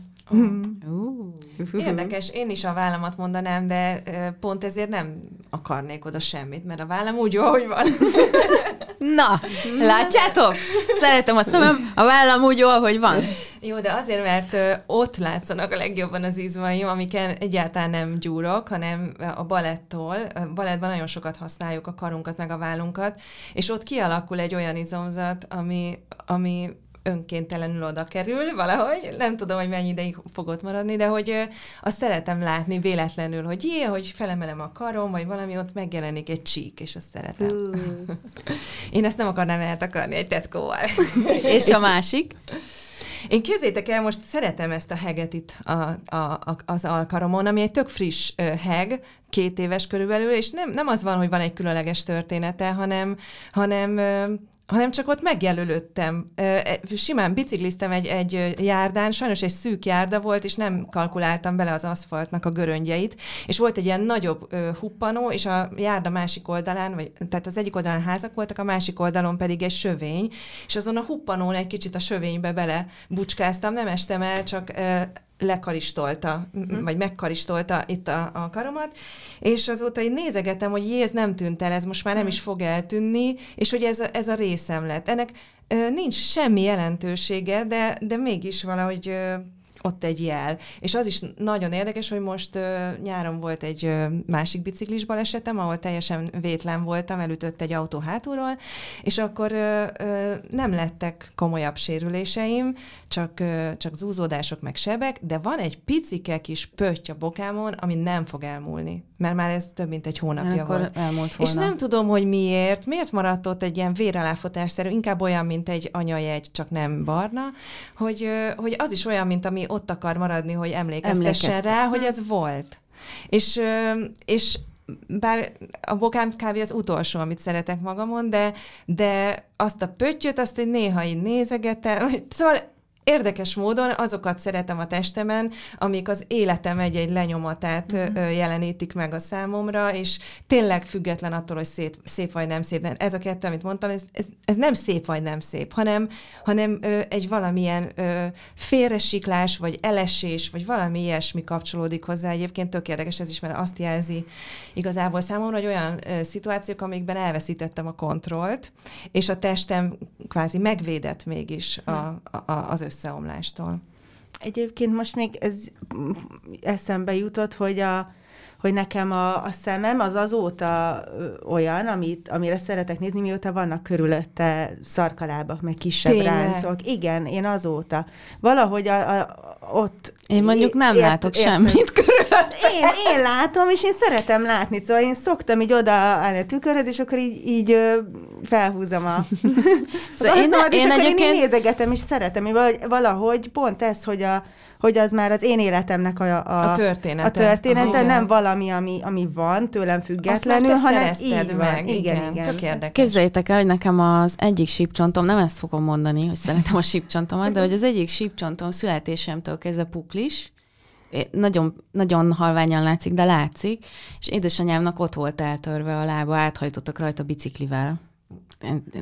[SPEAKER 2] Érdekes, én is a vállamat mondanám, de pont ezért nem akarnék oda semmit, mert a vállam úgy jó, ahogy van.
[SPEAKER 1] Na, látjátok? Szeretem a szemem, a vállam úgy jó, ahogy van.
[SPEAKER 2] Jó, de azért, mert ott látszanak a legjobban az izmaim, amiken egyáltalán nem gyúrok, hanem a balettól. A balettban nagyon sokat használjuk a karunkat, meg a vállunkat, és ott kialakul egy olyan izomzat, ami, ami önkéntelenül oda kerül valahogy, nem tudom, hogy mennyi ideig fog ott maradni, de hogy ö, azt szeretem látni véletlenül, hogy jé, hogy felemelem a karom, vagy valami ott megjelenik egy csík, és azt szeretem. Én ezt nem akarnám eltakarni egy tetkóval.
[SPEAKER 1] És a másik?
[SPEAKER 2] Én képzétek el, most szeretem ezt a heget itt a, a, a, az alkaromon, ami egy tök friss ö, heg, két éves körülbelül, és nem, nem az van, hogy van egy különleges története, hanem, hanem hanem csak ott megjelölődtem. E, Simán bicikliztem egy, egy járdán, sajnos egy szűk járda volt, és nem kalkuláltam bele az aszfaltnak a göröngyeit, és volt egy ilyen nagyobb huppanó, és a járda másik oldalán, vagy, tehát az egyik oldalán házak voltak, a másik oldalon pedig egy sövény, és azon a huppanón egy kicsit a sövénybe bele bucskáztam, nem estem el, csak lekaristolta, uh-huh. vagy megkaristolta itt a, a karomat, és azóta én nézegetem, hogy jé, ez nem tűnt el, ez most már nem is fog eltűnni, és hogy ez a, ez a részem lett. Ennek ö, nincs semmi jelentősége, de, de mégis valahogy ö, ott egy jel. És az is nagyon érdekes, hogy most ö, nyáron volt egy ö, másik biciklis balesetem, ahol teljesen vétlen voltam, elütött egy autó hátulról, és akkor ö, ö, nem lettek komolyabb sérüléseim, csak, ö, csak zúzódások meg sebek, de van egy picike kis pötty a bokámon, ami nem fog elmúlni, mert már ez több mint egy hónapja
[SPEAKER 1] akkor
[SPEAKER 2] volt.
[SPEAKER 1] elmúlt volna.
[SPEAKER 2] És nem tudom, hogy miért, miért maradt ott egy ilyen véraláfotásszerű, inkább olyan, mint egy anyajegy, csak nem barna, hogy, ö, hogy az is olyan, mint ami ott akar maradni, hogy emlékeztessen rá, hogy ez volt. És, és bár a bokám kb. az utolsó, amit szeretek magamon, de, de azt a pöttyöt, azt én néha így nézegetem, szóval érdekes módon azokat szeretem a testemen, amik az életem egy-egy lenyomatát mm-hmm. jelenítik meg a számomra, és tényleg független attól, hogy szép, szép vagy nem szép. Ez a kettő, amit mondtam, ez, ez, ez nem szép vagy nem szép, hanem, hanem ö, egy valamilyen ö, félresiklás, vagy elesés, vagy valami ilyesmi kapcsolódik hozzá. Egyébként tök érdekes ez is, mert azt jelzi igazából számomra, hogy olyan ö, szituációk, amikben elveszítettem a kontrollt, és a testem kvázi megvédett mégis a, a, a, az összeomlástól.
[SPEAKER 3] Egyébként most még ez eszembe jutott, hogy a hogy nekem a, a szemem az azóta olyan, amit, amire szeretek nézni, mióta vannak körülötte szarkalábak, meg kisebb
[SPEAKER 2] Tényleg?
[SPEAKER 3] ráncok. Igen, én azóta. Valahogy a, a, ott...
[SPEAKER 1] Én mondjuk nem
[SPEAKER 3] ért-
[SPEAKER 1] látok
[SPEAKER 3] érted?
[SPEAKER 1] semmit körül.
[SPEAKER 3] Én, én látom, és én szeretem látni, szóval én szoktam így odaállni a tükörhöz, és akkor így, így felhúzom a...
[SPEAKER 1] Szóval én-
[SPEAKER 3] és
[SPEAKER 1] én
[SPEAKER 3] akkor én
[SPEAKER 1] egyébként-
[SPEAKER 3] így nézegetem, és szeretem, én valahogy pont ez, hogy, a, hogy az már az én életemnek a, a,
[SPEAKER 2] A története.
[SPEAKER 3] a története,
[SPEAKER 2] Aha.
[SPEAKER 3] nem valami, ami, ami van tőlem
[SPEAKER 2] Azt
[SPEAKER 3] függetlenül,
[SPEAKER 2] te
[SPEAKER 3] hanem így
[SPEAKER 2] meg.
[SPEAKER 3] van. Igen, igen.
[SPEAKER 2] Tök érdekes.
[SPEAKER 1] Képzeljétek el, hogy nekem az egyik sípcsontom, nem ezt fogom mondani, hogy szeretem a sípcsontomat, de hogy az egyik sípcsontom születésemtől kezdve puklis, nagyon, nagyon halványan látszik, de látszik, és édesanyámnak ott volt eltörve a lába, áthajtottak rajta biciklivel.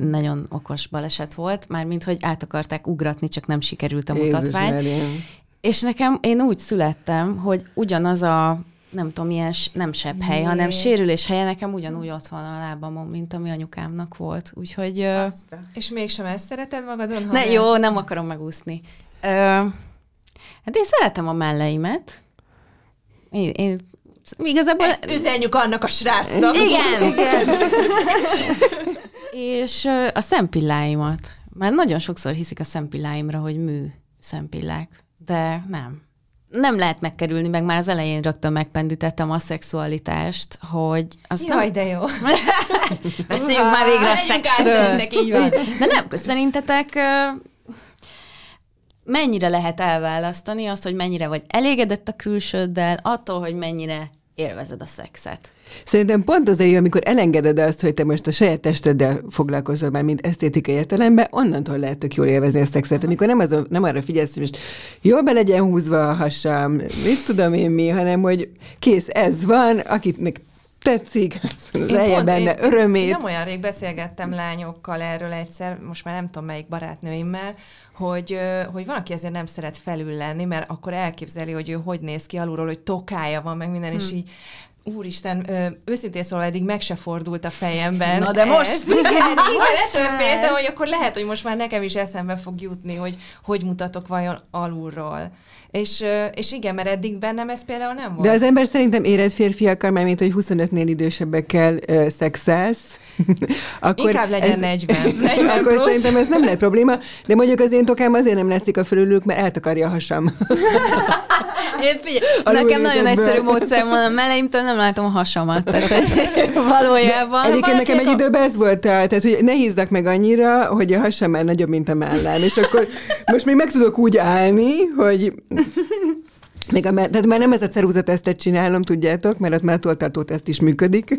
[SPEAKER 1] Nagyon okos baleset volt, mármint, hogy át akarták ugratni, csak nem sikerült a
[SPEAKER 4] Jézus
[SPEAKER 1] mutatvány.
[SPEAKER 4] Máriám.
[SPEAKER 1] És nekem, én úgy születtem, hogy ugyanaz a, nem tudom, ilyen, nem sebb hely,
[SPEAKER 2] Jé.
[SPEAKER 1] hanem sérülés helye nekem ugyanúgy ott van a lábamon, mint ami anyukámnak volt. Úgyhogy, ö,
[SPEAKER 3] Azt a-
[SPEAKER 2] És mégsem ezt szereted magadon?
[SPEAKER 1] ne, jó, nem akarom megúszni. Ö, hát én szeretem a melleimet. Én, én igazából...
[SPEAKER 2] Ezt üzenjük annak a srácnak.
[SPEAKER 1] Igen! Igen. És ö, a szempilláimat. Már nagyon sokszor hiszik a szempilláimra, hogy mű szempillák, de nem. Nem lehet megkerülni, meg már az elején rögtön megpendítettem a szexualitást, hogy az
[SPEAKER 2] Jaj,
[SPEAKER 1] nem...
[SPEAKER 2] de jó.
[SPEAKER 1] Beszéljünk már végre a szexről.
[SPEAKER 2] ennek, így van.
[SPEAKER 1] De nem, szerintetek mennyire lehet elválasztani azt, hogy mennyire vagy elégedett a külsőddel, attól, hogy mennyire élvezed a szexet?
[SPEAKER 4] Szerintem pont az jó, amikor elengeded azt, hogy te most a saját testeddel foglalkozol már, mint esztétikai értelemben, onnantól lehet tök jól élvezni a szexet. Amikor nem, azon, nem arra figyelsz, hogy jól be legyen húzva a hasam, mit tudom én mi, hanem hogy kész, ez van, akitnek tetszik, lejje
[SPEAKER 2] pont-
[SPEAKER 4] benne
[SPEAKER 2] én-
[SPEAKER 4] örömét.
[SPEAKER 2] Nem olyan rég beszélgettem lányokkal erről egyszer, most már nem tudom melyik barátnőimmel, hogy, hogy van, aki ezért nem szeret felül lenni, mert akkor elképzeli, hogy ő hogy néz ki alulról, hogy tokája van, meg minden, és így Úristen, ö, őszintén szólva eddig meg se fordult a fejemben.
[SPEAKER 1] Na de most?
[SPEAKER 2] Ez. Igen, igen,
[SPEAKER 3] most
[SPEAKER 2] ettől féltem, hogy akkor lehet, hogy most már nekem is eszembe fog jutni, hogy hogy mutatok vajon alulról. És, ö, és igen, mert eddig bennem ez például nem volt.
[SPEAKER 4] De az ember szerintem érett férfiakkal, már mint hogy 25-nél idősebbekkel ö, szexelsz, akkor
[SPEAKER 2] Inkább legyen 40. 40
[SPEAKER 4] akkor
[SPEAKER 2] plusz.
[SPEAKER 4] szerintem ez nem lehet probléma, de mondjuk az én tokám azért nem látszik a fölülük, mert eltakarja a hasam.
[SPEAKER 1] Én figyelj,
[SPEAKER 4] Alul
[SPEAKER 1] nekem nagyon egyszerű módszer van, a meleimtől nem látom a hasamat, tehát hogy valójában...
[SPEAKER 4] Egyébként nekem egy
[SPEAKER 1] a-
[SPEAKER 4] időben ez volt, a- tehát hogy ne hízzak meg annyira, hogy a hasam már nagyobb, mint a mellem, és akkor most még meg tudok úgy állni, hogy még a, tehát már nem ez a ceruzatesztet csinálom, tudjátok, mert ott már a toltartó teszt is működik.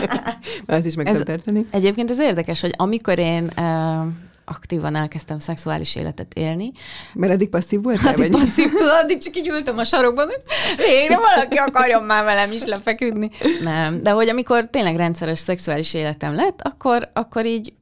[SPEAKER 4] Azt is meg
[SPEAKER 1] Ez-
[SPEAKER 4] tartani.
[SPEAKER 1] Egyébként ez érdekes, hogy amikor én uh, aktívan elkezdtem szexuális életet élni,
[SPEAKER 4] Mert eddig passzív voltál,
[SPEAKER 1] így
[SPEAKER 4] vagy?
[SPEAKER 1] passzív, tudod, addig csak így ültem a sarokban, hogy végre valaki akarjon már velem is lefeküdni. Nem, de hogy amikor tényleg rendszeres szexuális életem lett, akkor, akkor így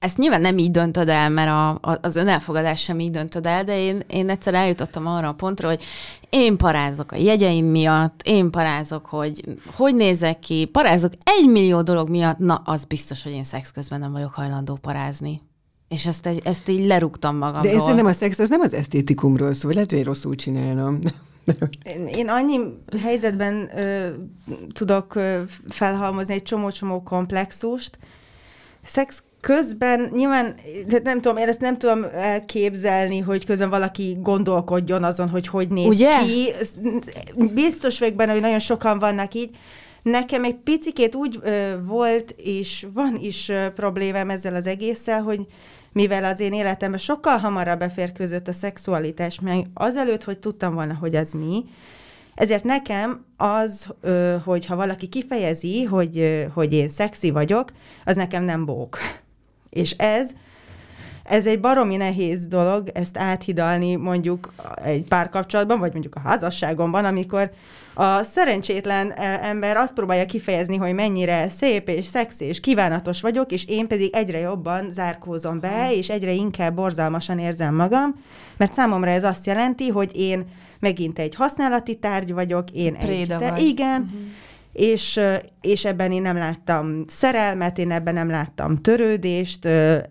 [SPEAKER 1] ezt nyilván nem így döntöd el, mert a, a, az önelfogadás sem így döntöd el, de én, én egyszer eljutottam arra a pontra, hogy én parázok a jegyeim miatt, én parázok, hogy hogy nézek ki, parázok egy millió dolog miatt, na, az biztos, hogy én szex közben nem vagyok hajlandó parázni. És ezt, egy- ezt így lerúgtam magamról.
[SPEAKER 4] De én szerintem a szex az nem az esztétikumról szól, lehet, hogy én rosszul csinálom.
[SPEAKER 3] Én- Én annyi helyzetben ö, tudok ö, felhalmozni egy csomó-csomó komplexust. Szex közben nyilván, nem tudom, én ezt nem tudom elképzelni, hogy közben valaki gondolkodjon azon, hogy hogy néz
[SPEAKER 1] Ugye?
[SPEAKER 3] ki. Biztos vagyok benne, hogy nagyon sokan vannak így. Nekem egy picikét úgy ö, volt, és van is ö, problémám ezzel az egésszel, hogy mivel az én életemben sokkal hamarabb beférkőzött a szexualitás, meg azelőtt, hogy tudtam volna, hogy az mi, ezért nekem az, hogy ha valaki kifejezi, hogy, hogy én szexi vagyok, az nekem nem bók. És ez, ez egy baromi nehéz dolog, ezt áthidalni mondjuk egy párkapcsolatban, vagy mondjuk a házasságomban, amikor a szerencsétlen ö, ember azt próbálja kifejezni, hogy mennyire szép és szexi és kívánatos vagyok, és én pedig egyre jobban zárkózom be, és egyre inkább borzalmasan érzem magam, mert számomra ez azt jelenti, hogy én megint egy használati tárgy vagyok, én
[SPEAKER 2] Préda
[SPEAKER 3] egy...
[SPEAKER 2] vagy.
[SPEAKER 3] Igen, uh-huh. És, és ebben én nem láttam szerelmet, én ebben nem láttam törődést,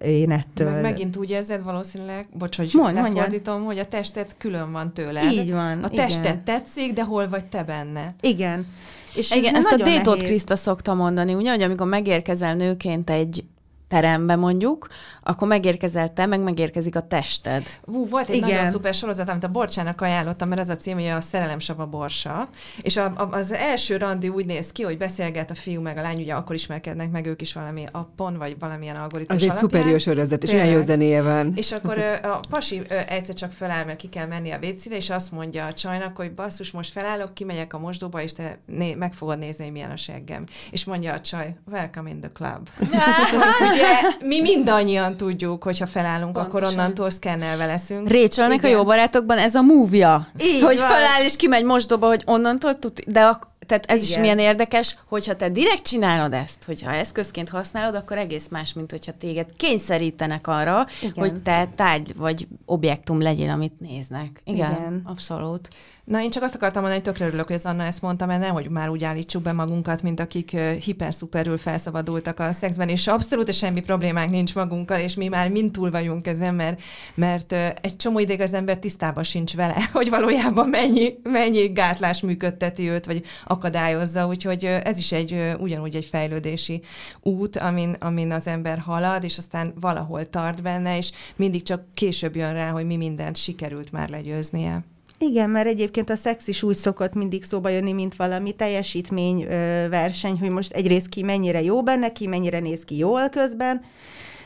[SPEAKER 3] én ettől...
[SPEAKER 2] Meg megint úgy érzed valószínűleg, bocs, hogy
[SPEAKER 3] Mond,
[SPEAKER 2] lefordítom, hogy a tested külön van tőled.
[SPEAKER 3] Így van,
[SPEAKER 2] A tested igen. tetszik, de hol vagy te benne?
[SPEAKER 3] Igen.
[SPEAKER 1] És Igen, ez ezt a Détot Kriszta szokta mondani, ugye, hogy amikor megérkezel nőként egy terembe mondjuk, akkor megérkezel te, meg megérkezik a tested.
[SPEAKER 2] Vú, volt egy Igen. nagyon szuper sorozat, amit a Borcsának ajánlottam, mert ez a cím, hogy a Szerelem Sava Borsa, és a, a, az első randi úgy néz ki, hogy beszélget a fiú meg a lány, ugye akkor ismerkednek meg ők is valami appon, vagy valamilyen algoritmus
[SPEAKER 4] Az egy szuper jó sorozat, és olyan jó zenéje van.
[SPEAKER 2] És akkor a pasi egyszer csak feláll, mert ki kell menni a vécére, és azt mondja a csajnak, hogy basszus, most felállok, kimegyek a mosdóba, és te né- meg fogod nézni, hogy milyen a seggem. És mondja a csaj, welcome in the club. ugye mi mindannyian tudjuk, hogyha felállunk, Pontosan. akkor onnantól szkennelve leszünk.
[SPEAKER 1] Rachelnek a jó barátokban ez a múvja. Hogy van. feláll és kimegy mosdóba, hogy onnantól tud, de a, tehát ez Igen. is milyen érdekes, hogyha te direkt csinálod ezt, hogyha eszközként használod, akkor egész más, mint hogyha téged kényszerítenek arra, Igen. hogy te tárgy vagy objektum legyél, amit néznek. Igen, Igen. abszolút.
[SPEAKER 2] Na, én csak azt akartam mondani, hogy tökre örülök, hogy az Anna ezt mondta, mert nehogy már úgy állítsuk be magunkat, mint akik hiperszuperül felszabadultak a szexben, és abszolút semmi problémánk nincs magunkkal, és mi már mind túl vagyunk ezen, mert, mert egy csomó ideig az ember tisztában sincs vele, hogy valójában mennyi, mennyi gátlás működteti őt, vagy akadályozza, úgyhogy ez is egy ugyanúgy egy fejlődési út, amin, amin az ember halad, és aztán valahol tart benne, és mindig csak később jön rá, hogy mi mindent sikerült már legyőznie.
[SPEAKER 3] Igen, mert egyébként a szex is úgy szokott mindig szóba jönni, mint valami teljesítmény verseny, hogy most egyrészt ki mennyire jó benne, ki mennyire néz ki jól közben,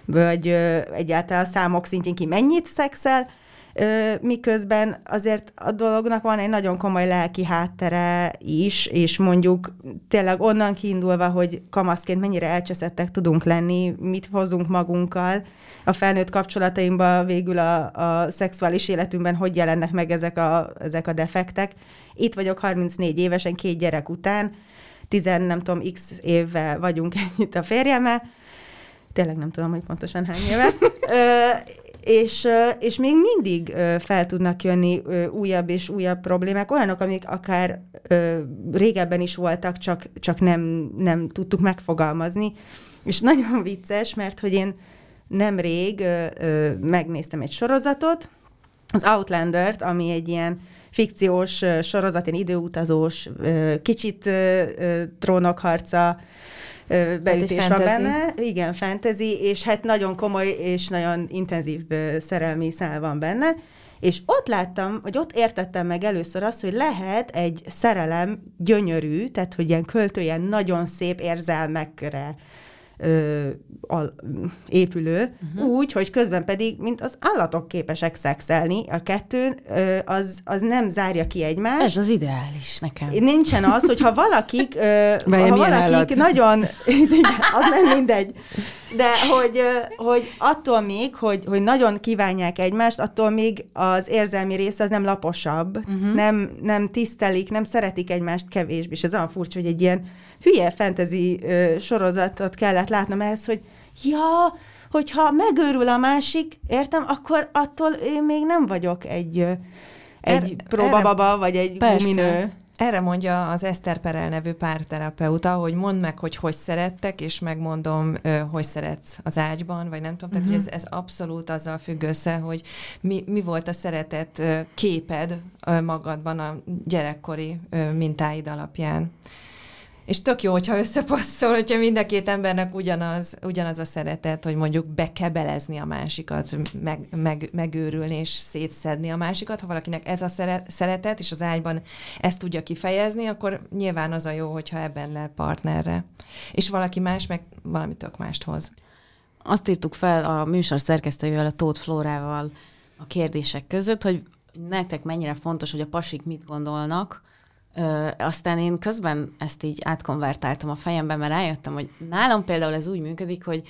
[SPEAKER 3] vagy egyáltalán a számok szintjén ki mennyit szexel, miközben azért a dolognak van egy nagyon komoly lelki háttere is, és mondjuk tényleg onnan kiindulva, hogy kamaszként mennyire elcseszettek tudunk lenni, mit hozunk magunkkal, a felnőtt kapcsolatainkban végül a, a szexuális életünkben hogy jelennek meg ezek a, ezek a defektek. Itt vagyok 34 évesen, két gyerek után, tizen nem tudom, x évvel vagyunk együtt a férjemmel, tényleg nem tudom, hogy pontosan hány éve, és, és még mindig fel tudnak jönni újabb és újabb problémák, olyanok, amik akár régebben is voltak, csak, csak nem, nem tudtuk megfogalmazni. És nagyon vicces, mert hogy én nemrég megnéztem egy sorozatot, az Outlander-t, ami egy ilyen fikciós sorozat, ilyen időutazós, kicsit trónokharca, beütés van benne. Igen, fantasy, és hát nagyon komoly és nagyon intenzív szerelmi szál van benne. És ott láttam, hogy ott értettem meg először azt, hogy lehet egy szerelem gyönyörű, tehát hogy ilyen költőjen nagyon szép érzelmekre ö, al, épülő, uh-huh. úgy, hogy közben pedig, mint az állatok képesek szexelni, a kettőn, ö, az, az nem zárja ki egymást.
[SPEAKER 1] Ez az ideális nekem.
[SPEAKER 3] Nincsen az, hogyha valakik, ö, ha valakik állat? nagyon, az nem mindegy, de hogy, hogy attól még, hogy, hogy nagyon kívánják egymást, attól még az érzelmi része az nem laposabb, uh-huh. nem, nem tisztelik, nem szeretik egymást kevésbé, és ez olyan furcsa, hogy egy ilyen hülye fantasy ö, sorozatot kellett látnom ehhez, hogy ja, hogyha megőrül a másik, értem, akkor attól én még nem vagyok egy, egy er, próbababa, erre, vagy egy persze. guminő.
[SPEAKER 2] Erre mondja az Eszter Perel nevű párterapeuta, hogy mondd meg, hogy hogy szerettek, és megmondom, hogy szeretsz az ágyban, vagy nem tudom. Tehát, uh-huh. hogy ez, ez abszolút azzal függ össze, hogy mi, mi volt a szeretet képed magadban a gyerekkori mintáid alapján. És tök jó, hogyha összepasszol, hogyha mind a két embernek ugyanaz, ugyanaz a szeretet, hogy mondjuk bekebelezni a másikat, meg, meg, megőrülni és szétszedni a másikat. Ha valakinek ez a szeretet, és az ágyban ezt tudja kifejezni, akkor nyilván az a jó, hogyha ebben le partnerre. És valaki más meg valami tök mást hoz.
[SPEAKER 1] Azt írtuk fel a műsor szerkesztőjével, a Tóth Flórával a kérdések között, hogy nektek mennyire fontos, hogy a pasik mit gondolnak, Ö, aztán én közben ezt így átkonvertáltam a fejembe, mert rájöttem, hogy nálam például ez úgy működik, hogy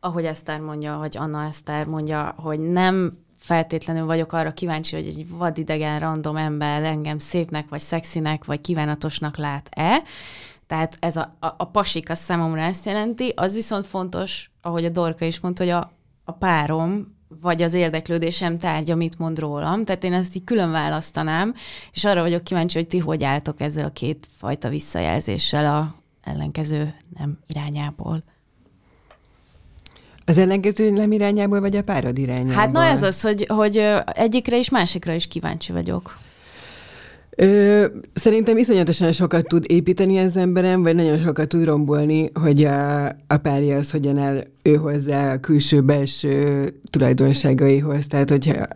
[SPEAKER 1] ahogy Eszter mondja, hogy Anna Eszter mondja, hogy nem feltétlenül vagyok arra kíváncsi, hogy egy vadidegen random ember engem szépnek, vagy szexinek, vagy kívánatosnak lát-e. Tehát ez a, a, a pasik a számomra ezt jelenti. Az viszont fontos, ahogy a Dorka is mondta, hogy a, a párom vagy az érdeklődésem tárgya mit mond rólam. Tehát én ezt így külön választanám, és arra vagyok kíváncsi, hogy ti hogy álltok ezzel a két fajta visszajelzéssel a ellenkező nem irányából.
[SPEAKER 4] Az ellenkező nem irányából, vagy a párod irányából?
[SPEAKER 1] Hát na ez az, hogy, hogy egyikre is, másikra is kíváncsi vagyok.
[SPEAKER 4] Ö, szerintem iszonyatosan sokat tud építeni az emberem, vagy nagyon sokat tud rombolni, hogy a, a párja az hogyan áll ő hozzá a külső-belső tulajdonságaihoz. Tehát, hogyha,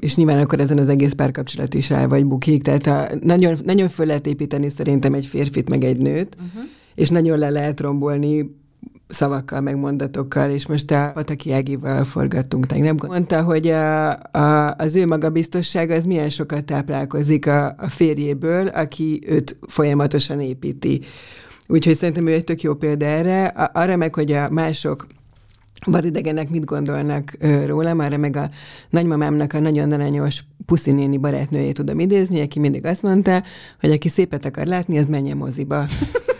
[SPEAKER 4] és nyilván akkor ezen az egész párkapcsolat is áll, vagy bukik. Tehát a, nagyon, nagyon föl lehet építeni szerintem egy férfit, meg egy nőt, uh-huh. és nagyon le lehet rombolni szavakkal, meg mondatokkal, és most a Pataki Ágival forgattunk tegnap. Mondta, hogy a, a, az ő magabiztossága az milyen sokat táplálkozik a, a férjéből, aki őt folyamatosan építi. Úgyhogy szerintem ő egy tök jó példa erre. Arra meg, hogy a mások vadidegenek mit gondolnak ö, rólam, arra meg a nagymamámnak a nagyon aranyos puszinéni barátnőjét tudom idézni, aki mindig azt mondta, hogy aki szépet akar látni, az menjen moziba.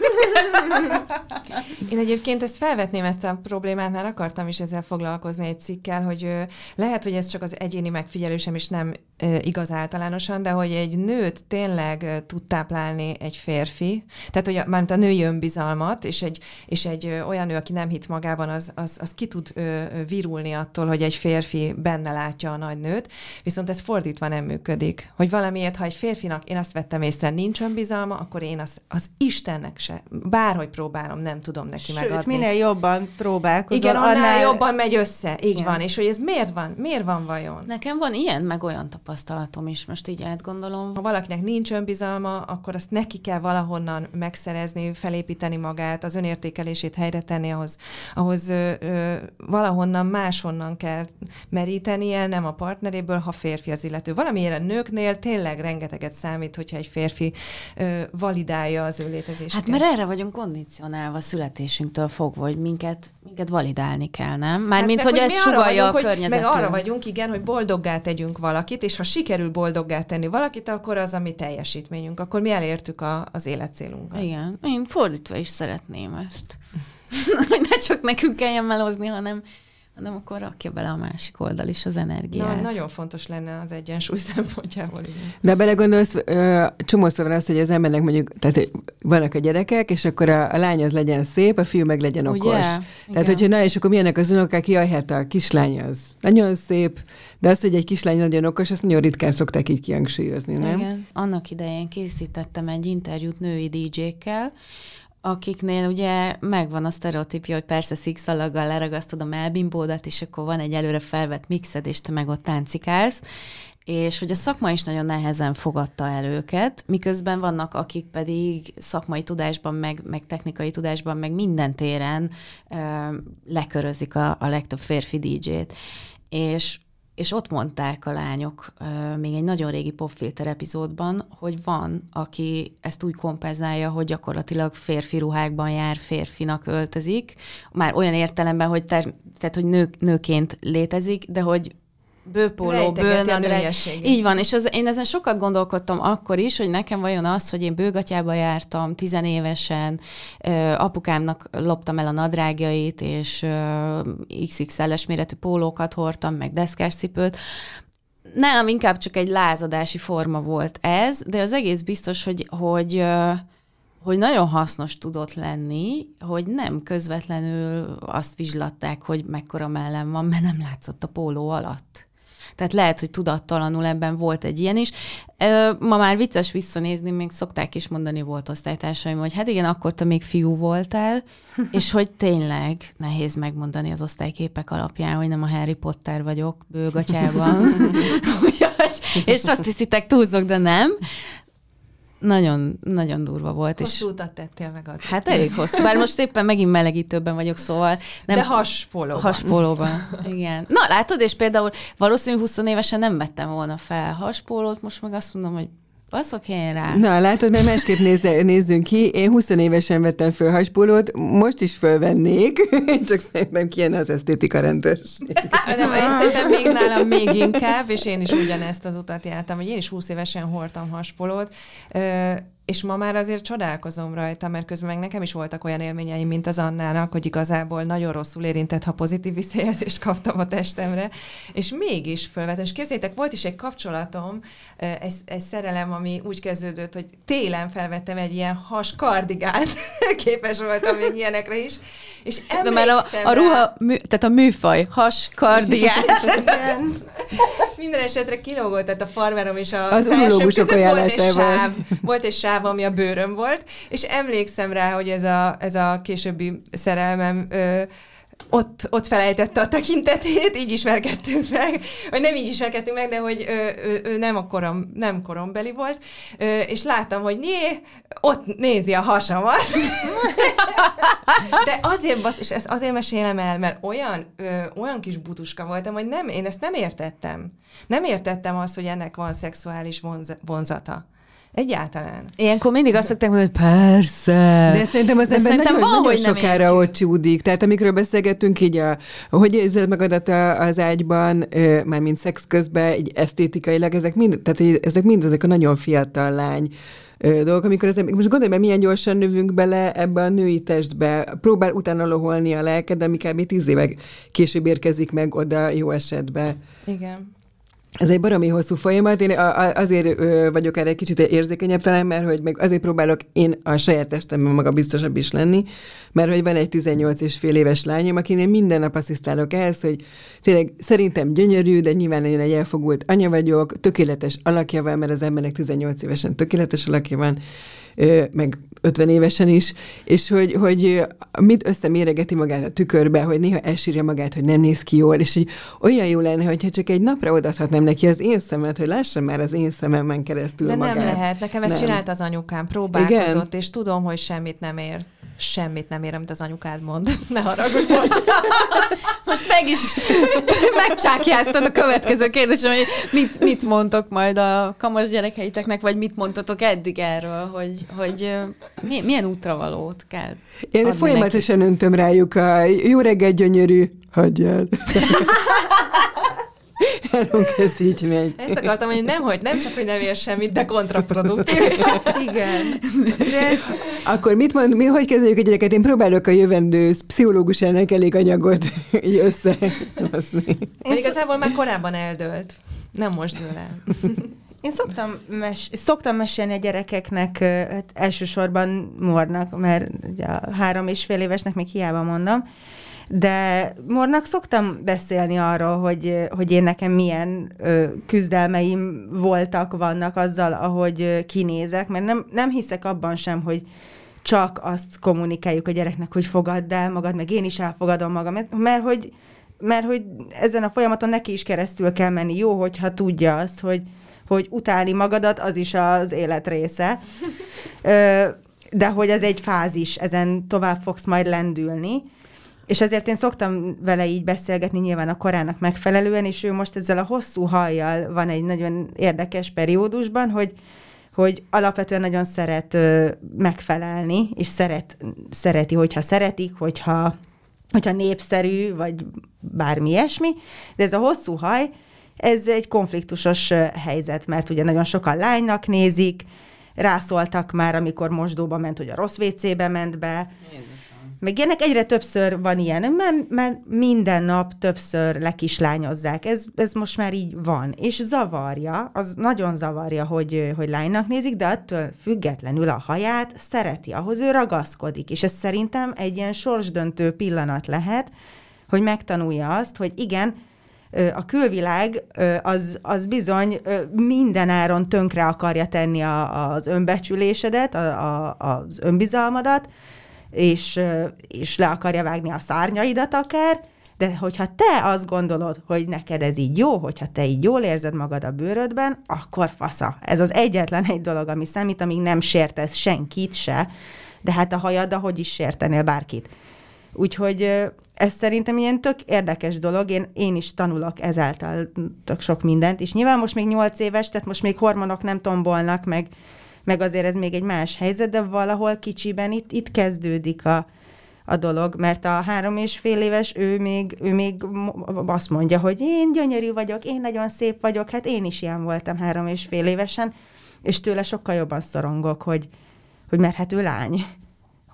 [SPEAKER 2] Én egyébként ezt felvetném ezt a problémát, már akartam is ezzel foglalkozni egy cikkel, hogy lehet, hogy ez csak az egyéni megfigyelésem is nem igaz általánosan, de hogy egy nőt tényleg tud táplálni egy férfi, tehát hogy mármint a női önbizalmat, és egy, és egy olyan nő, aki nem hit magában, az, az, az ki tud virulni attól, hogy egy férfi benne látja a nagy nőt, viszont ez fordítva nem működik. Hogy valamiért, ha egy férfinak, én azt vettem észre, nincs önbizalma, akkor én az, az Istennek se, bárhogy próbálom, nem tudom neki
[SPEAKER 3] Sőt,
[SPEAKER 2] megadni.
[SPEAKER 3] minél jobban próbálkozol,
[SPEAKER 2] Igen, annál, annál jobban megy össze. Így Igen. van. És hogy ez miért van? Miért van vajon?
[SPEAKER 1] Nekem van ilyen, meg olyan tapasztalatom is, most így átgondolom.
[SPEAKER 2] Ha valakinek nincs önbizalma, akkor azt neki kell valahonnan megszerezni, felépíteni magát, az önértékelését helyre tenni, ahhoz, ahhoz ö, ö, valahonnan máshonnan kell merítenie, nem a partneréből, ha férfi az illető. Valamiért a nőknél tényleg rengeteget számít, hogyha egy férfi ö, validálja az ő létezését.
[SPEAKER 1] Hát mert erre vagyunk kondicionálva születésünktől fogva, hogy minket, minket validálni kell, nem? Mármint, hát hogy, hogy ez sugalja a környezetünk.
[SPEAKER 2] Meg arra vagyunk, igen, hogy boldoggá tegyünk valakit, és ha sikerül boldoggá tenni valakit, akkor az a mi teljesítményünk. Akkor mi elértük a, az életcélunkat.
[SPEAKER 1] Igen, én fordítva is szeretném ezt. hogy ne csak nekünk kelljen melózni, hanem hanem akkor rakja bele a másik oldal is az energiát.
[SPEAKER 2] Na, nagyon fontos lenne az egyensúly szempontjából. Igen.
[SPEAKER 4] De belegondolsz, csomószor van az, hogy az embernek mondjuk, tehát vannak a gyerekek, és akkor a, a lány az legyen szép, a fiú meg legyen okos. Ugye? Tehát, Igen. hogyha na, és akkor milyenek az unokák, jaj, hát a kislány az nagyon szép, de az, hogy egy kislány nagyon okos, azt nagyon ritkán szokták így kihangsúlyozni, nem?
[SPEAKER 1] Igen. Annak idején készítettem egy interjút női DJ-kkel, akiknél ugye megvan a sztereotípja, hogy persze szikszalaggal leragasztod a melbimbódat, és akkor van egy előre felvett mixed, és te meg ott táncikálsz, és hogy a szakma is nagyon nehezen fogadta el őket, miközben vannak, akik pedig szakmai tudásban, meg, meg technikai tudásban, meg minden téren ö, lekörözik a, a legtöbb férfi DJ-t. És és ott mondták a lányok még egy nagyon régi popfilter epizódban, hogy van, aki ezt úgy kompenzálja, hogy gyakorlatilag férfi ruhákban jár, férfinak öltözik, már olyan értelemben, hogy, ter, tehát, hogy nők, nőként létezik, de hogy bőpóló, bőnadrág. Így van, és az, én ezen sokat gondolkodtam akkor is, hogy nekem vajon az, hogy én bőgatyába jártam tizenévesen, apukámnak loptam el a nadrágjait, és XXL-es méretű pólókat hordtam, meg deszkás cipőt, nálam inkább csak egy lázadási forma volt ez, de az egész biztos, hogy, hogy hogy nagyon hasznos tudott lenni, hogy nem közvetlenül azt vizslatták, hogy mekkora mellem van, mert nem látszott a póló alatt. Tehát lehet, hogy tudattalanul ebben volt egy ilyen is. Ma már vicces visszanézni, még szokták is mondani volt osztálytársaim, hogy hát igen, akkor te még fiú voltál, és hogy tényleg nehéz megmondani az osztályképek alapján, hogy nem a Harry Potter vagyok bőgatyában. és azt hiszitek, túlzok, de nem nagyon, nagyon durva volt.
[SPEAKER 2] Hosszú és... utat tettél meg
[SPEAKER 1] addig. Hát elég hosszú, bár most éppen megint melegítőben vagyok, szóval...
[SPEAKER 2] Nem, De haspolóban.
[SPEAKER 1] Haspolóban, igen. Na látod, és például valószínűleg 20 évesen nem vettem volna fel haspolót, most meg azt mondom, hogy Baszok én rá.
[SPEAKER 4] Na, látod, mert másképp nézze, nézzünk ki. Én 20 évesen vettem föl haspólót, most is fölvennék, csak szerintem kijön az esztétika rendőrség.
[SPEAKER 2] Nem, és szerintem még nálam még inkább, és én is ugyanezt az utat jártam, hogy én is 20 évesen hordtam haspolót és ma már azért csodálkozom rajta, mert közben meg nekem is voltak olyan élményeim, mint az Annának, hogy igazából nagyon rosszul érintett, ha pozitív visszajelzést kaptam a testemre, és mégis fölvet. És képzétek, volt is egy kapcsolatom, egy, egy szerelem, ami úgy kezdődött, hogy télen felvettem egy ilyen has kardigánt, képes voltam még ilyenekre is, és
[SPEAKER 1] De már a, a ruha, mű, tehát a műfaj, has, kardigán.
[SPEAKER 2] Minden esetre kilógott, tehát a farmerom és a
[SPEAKER 4] az urológusok ajánlásával.
[SPEAKER 2] Volt volt egy sáv, ami a bőröm volt, és emlékszem rá, hogy ez a, ez a későbbi szerelmem ö, ott, ott felejtette a tekintetét, így ismerkedtünk meg, vagy nem így ismerkedtünk meg, de hogy ő, ő, ő nem, a korom, nem korombeli volt, ö, és láttam, hogy né, ott nézi a hasamat. de azért, basz, és ezt azért mesélem el, mert olyan, ö, olyan kis butuska voltam, hogy nem, én ezt nem értettem. Nem értettem azt, hogy ennek van szexuális vonz, vonzata. Egyáltalán.
[SPEAKER 1] Ilyenkor mindig azt szokták mondani, hogy persze.
[SPEAKER 4] De szerintem az ember nagyon, van, nagyon hogy sokára ott csúdik. Tehát amikről beszélgettünk így, a, hogy érzed magadat az ágyban, már mint szex közben, így esztétikailag, ezek mind, tehát hogy ezek mind ezek a nagyon fiatal lány dolgok, amikor az, most gondolj meg, milyen gyorsan növünk bele ebbe a női testbe, próbál utána loholni a lelked, de ami kb. tíz évek később érkezik meg oda jó esetben.
[SPEAKER 2] Igen.
[SPEAKER 4] Ez egy baromi hosszú folyamat, én azért vagyok erre egy kicsit érzékenyebb talán, mert hogy meg azért próbálok én a saját testemben maga biztosabb is lenni, mert hogy van egy 18 és fél éves lányom, akinél minden nap asszisztálok ehhez, hogy tényleg szerintem gyönyörű, de nyilván én egy elfogult anya vagyok, tökéletes alakja van, mert az embernek 18 évesen tökéletes alakja van, meg 50 évesen is, és hogy, hogy mit összeméregeti magát a tükörbe, hogy néha elsírja magát, hogy nem néz ki jól, és hogy olyan jó lenne, hogyha csak egy napra odaadhatnám neki az én szemet, hogy lássam már az én szememben keresztül
[SPEAKER 2] De
[SPEAKER 4] magát.
[SPEAKER 2] nem lehet, nekem ezt nem. csinált az anyukám, próbálkozott, Igen? és tudom, hogy semmit nem ér semmit nem ér, amit az anyukád mond. Ne haragudj,
[SPEAKER 1] Most meg is megcsákjáztad a következő kérdésem, hogy mit, mit mondtok majd a kamasz gyerekeiteknek, vagy mit mondtatok eddig erről, hogy, hogy milyen útravalót kell
[SPEAKER 4] Én folyamatosan neki. öntöm rájuk a jó reggel gyönyörű, hagyjál. Nálunk ez így megy.
[SPEAKER 2] Ezt akartam, hogy nem, hogy nem csak, hogy nem ér semmit, de kontraproduktív.
[SPEAKER 3] Igen.
[SPEAKER 4] De... Akkor mit mond, mi, hogy kezeljük a gyereket? Én próbálok a jövendő pszichológusának elég anyagot összehozni.
[SPEAKER 2] Én igazából már korábban eldőlt. Nem most dől el.
[SPEAKER 3] Én szoktam, mes- szoktam mesélni a gyerekeknek, hát elsősorban mornak, mert ugye a három és fél évesnek még hiába mondom, de Mornak szoktam beszélni arról, hogy, hogy én nekem milyen ö, küzdelmeim voltak, vannak azzal, ahogy ö, kinézek, mert nem, nem hiszek abban sem, hogy csak azt kommunikáljuk a gyereknek, hogy fogadd el magad, meg én is elfogadom magam, mert, mert hogy mert hogy ezen a folyamaton neki is keresztül kell menni. Jó, hogyha tudja azt, hogy, hogy utálni magadat, az is az élet része. De hogy ez egy fázis, ezen tovább fogsz majd lendülni. És ezért én szoktam vele így beszélgetni nyilván a korának megfelelően, és ő most ezzel a hosszú hajjal van egy nagyon érdekes periódusban, hogy hogy alapvetően nagyon szeret ö, megfelelni, és szeret, szereti, hogyha szeretik, hogyha, hogyha népszerű, vagy bármi ilyesmi, de ez a hosszú haj, ez egy konfliktusos helyzet, mert ugye nagyon sokan lánynak nézik, rászóltak már, amikor mosdóba ment, hogy a rossz WC-be ment be, Jézus meg ilyenek egyre többször van ilyen, mert, mert minden nap többször lekislányozzák. Ez, ez most már így van. És zavarja, az nagyon zavarja, hogy, hogy lánynak nézik, de attól függetlenül a haját szereti, ahhoz ő ragaszkodik. És ez szerintem egy ilyen sorsdöntő pillanat lehet, hogy megtanulja azt, hogy igen, a külvilág az, az bizony minden áron tönkre akarja tenni a, az önbecsülésedet, a, a, az önbizalmadat, és, és le akarja vágni a szárnyaidat akár, de hogyha te azt gondolod, hogy neked ez így jó, hogyha te így jól érzed magad a bőrödben, akkor fasza. Ez az egyetlen egy dolog, ami számít, amíg nem sértesz senkit se, de hát a hajaddal hogy is sértenél bárkit. Úgyhogy ez szerintem ilyen tök érdekes dolog, én, én is tanulok ezáltal tök sok mindent, és nyilván most még nyolc éves, tehát most még hormonok nem tombolnak, meg meg azért ez még egy más helyzet, de valahol kicsiben itt, itt kezdődik a, a dolog, mert a három és fél éves, ő még, ő még azt mondja, hogy én gyönyörű vagyok, én nagyon szép vagyok, hát én is ilyen voltam három és fél évesen, és tőle sokkal jobban szorongok, hogy, hogy mert hát ő lány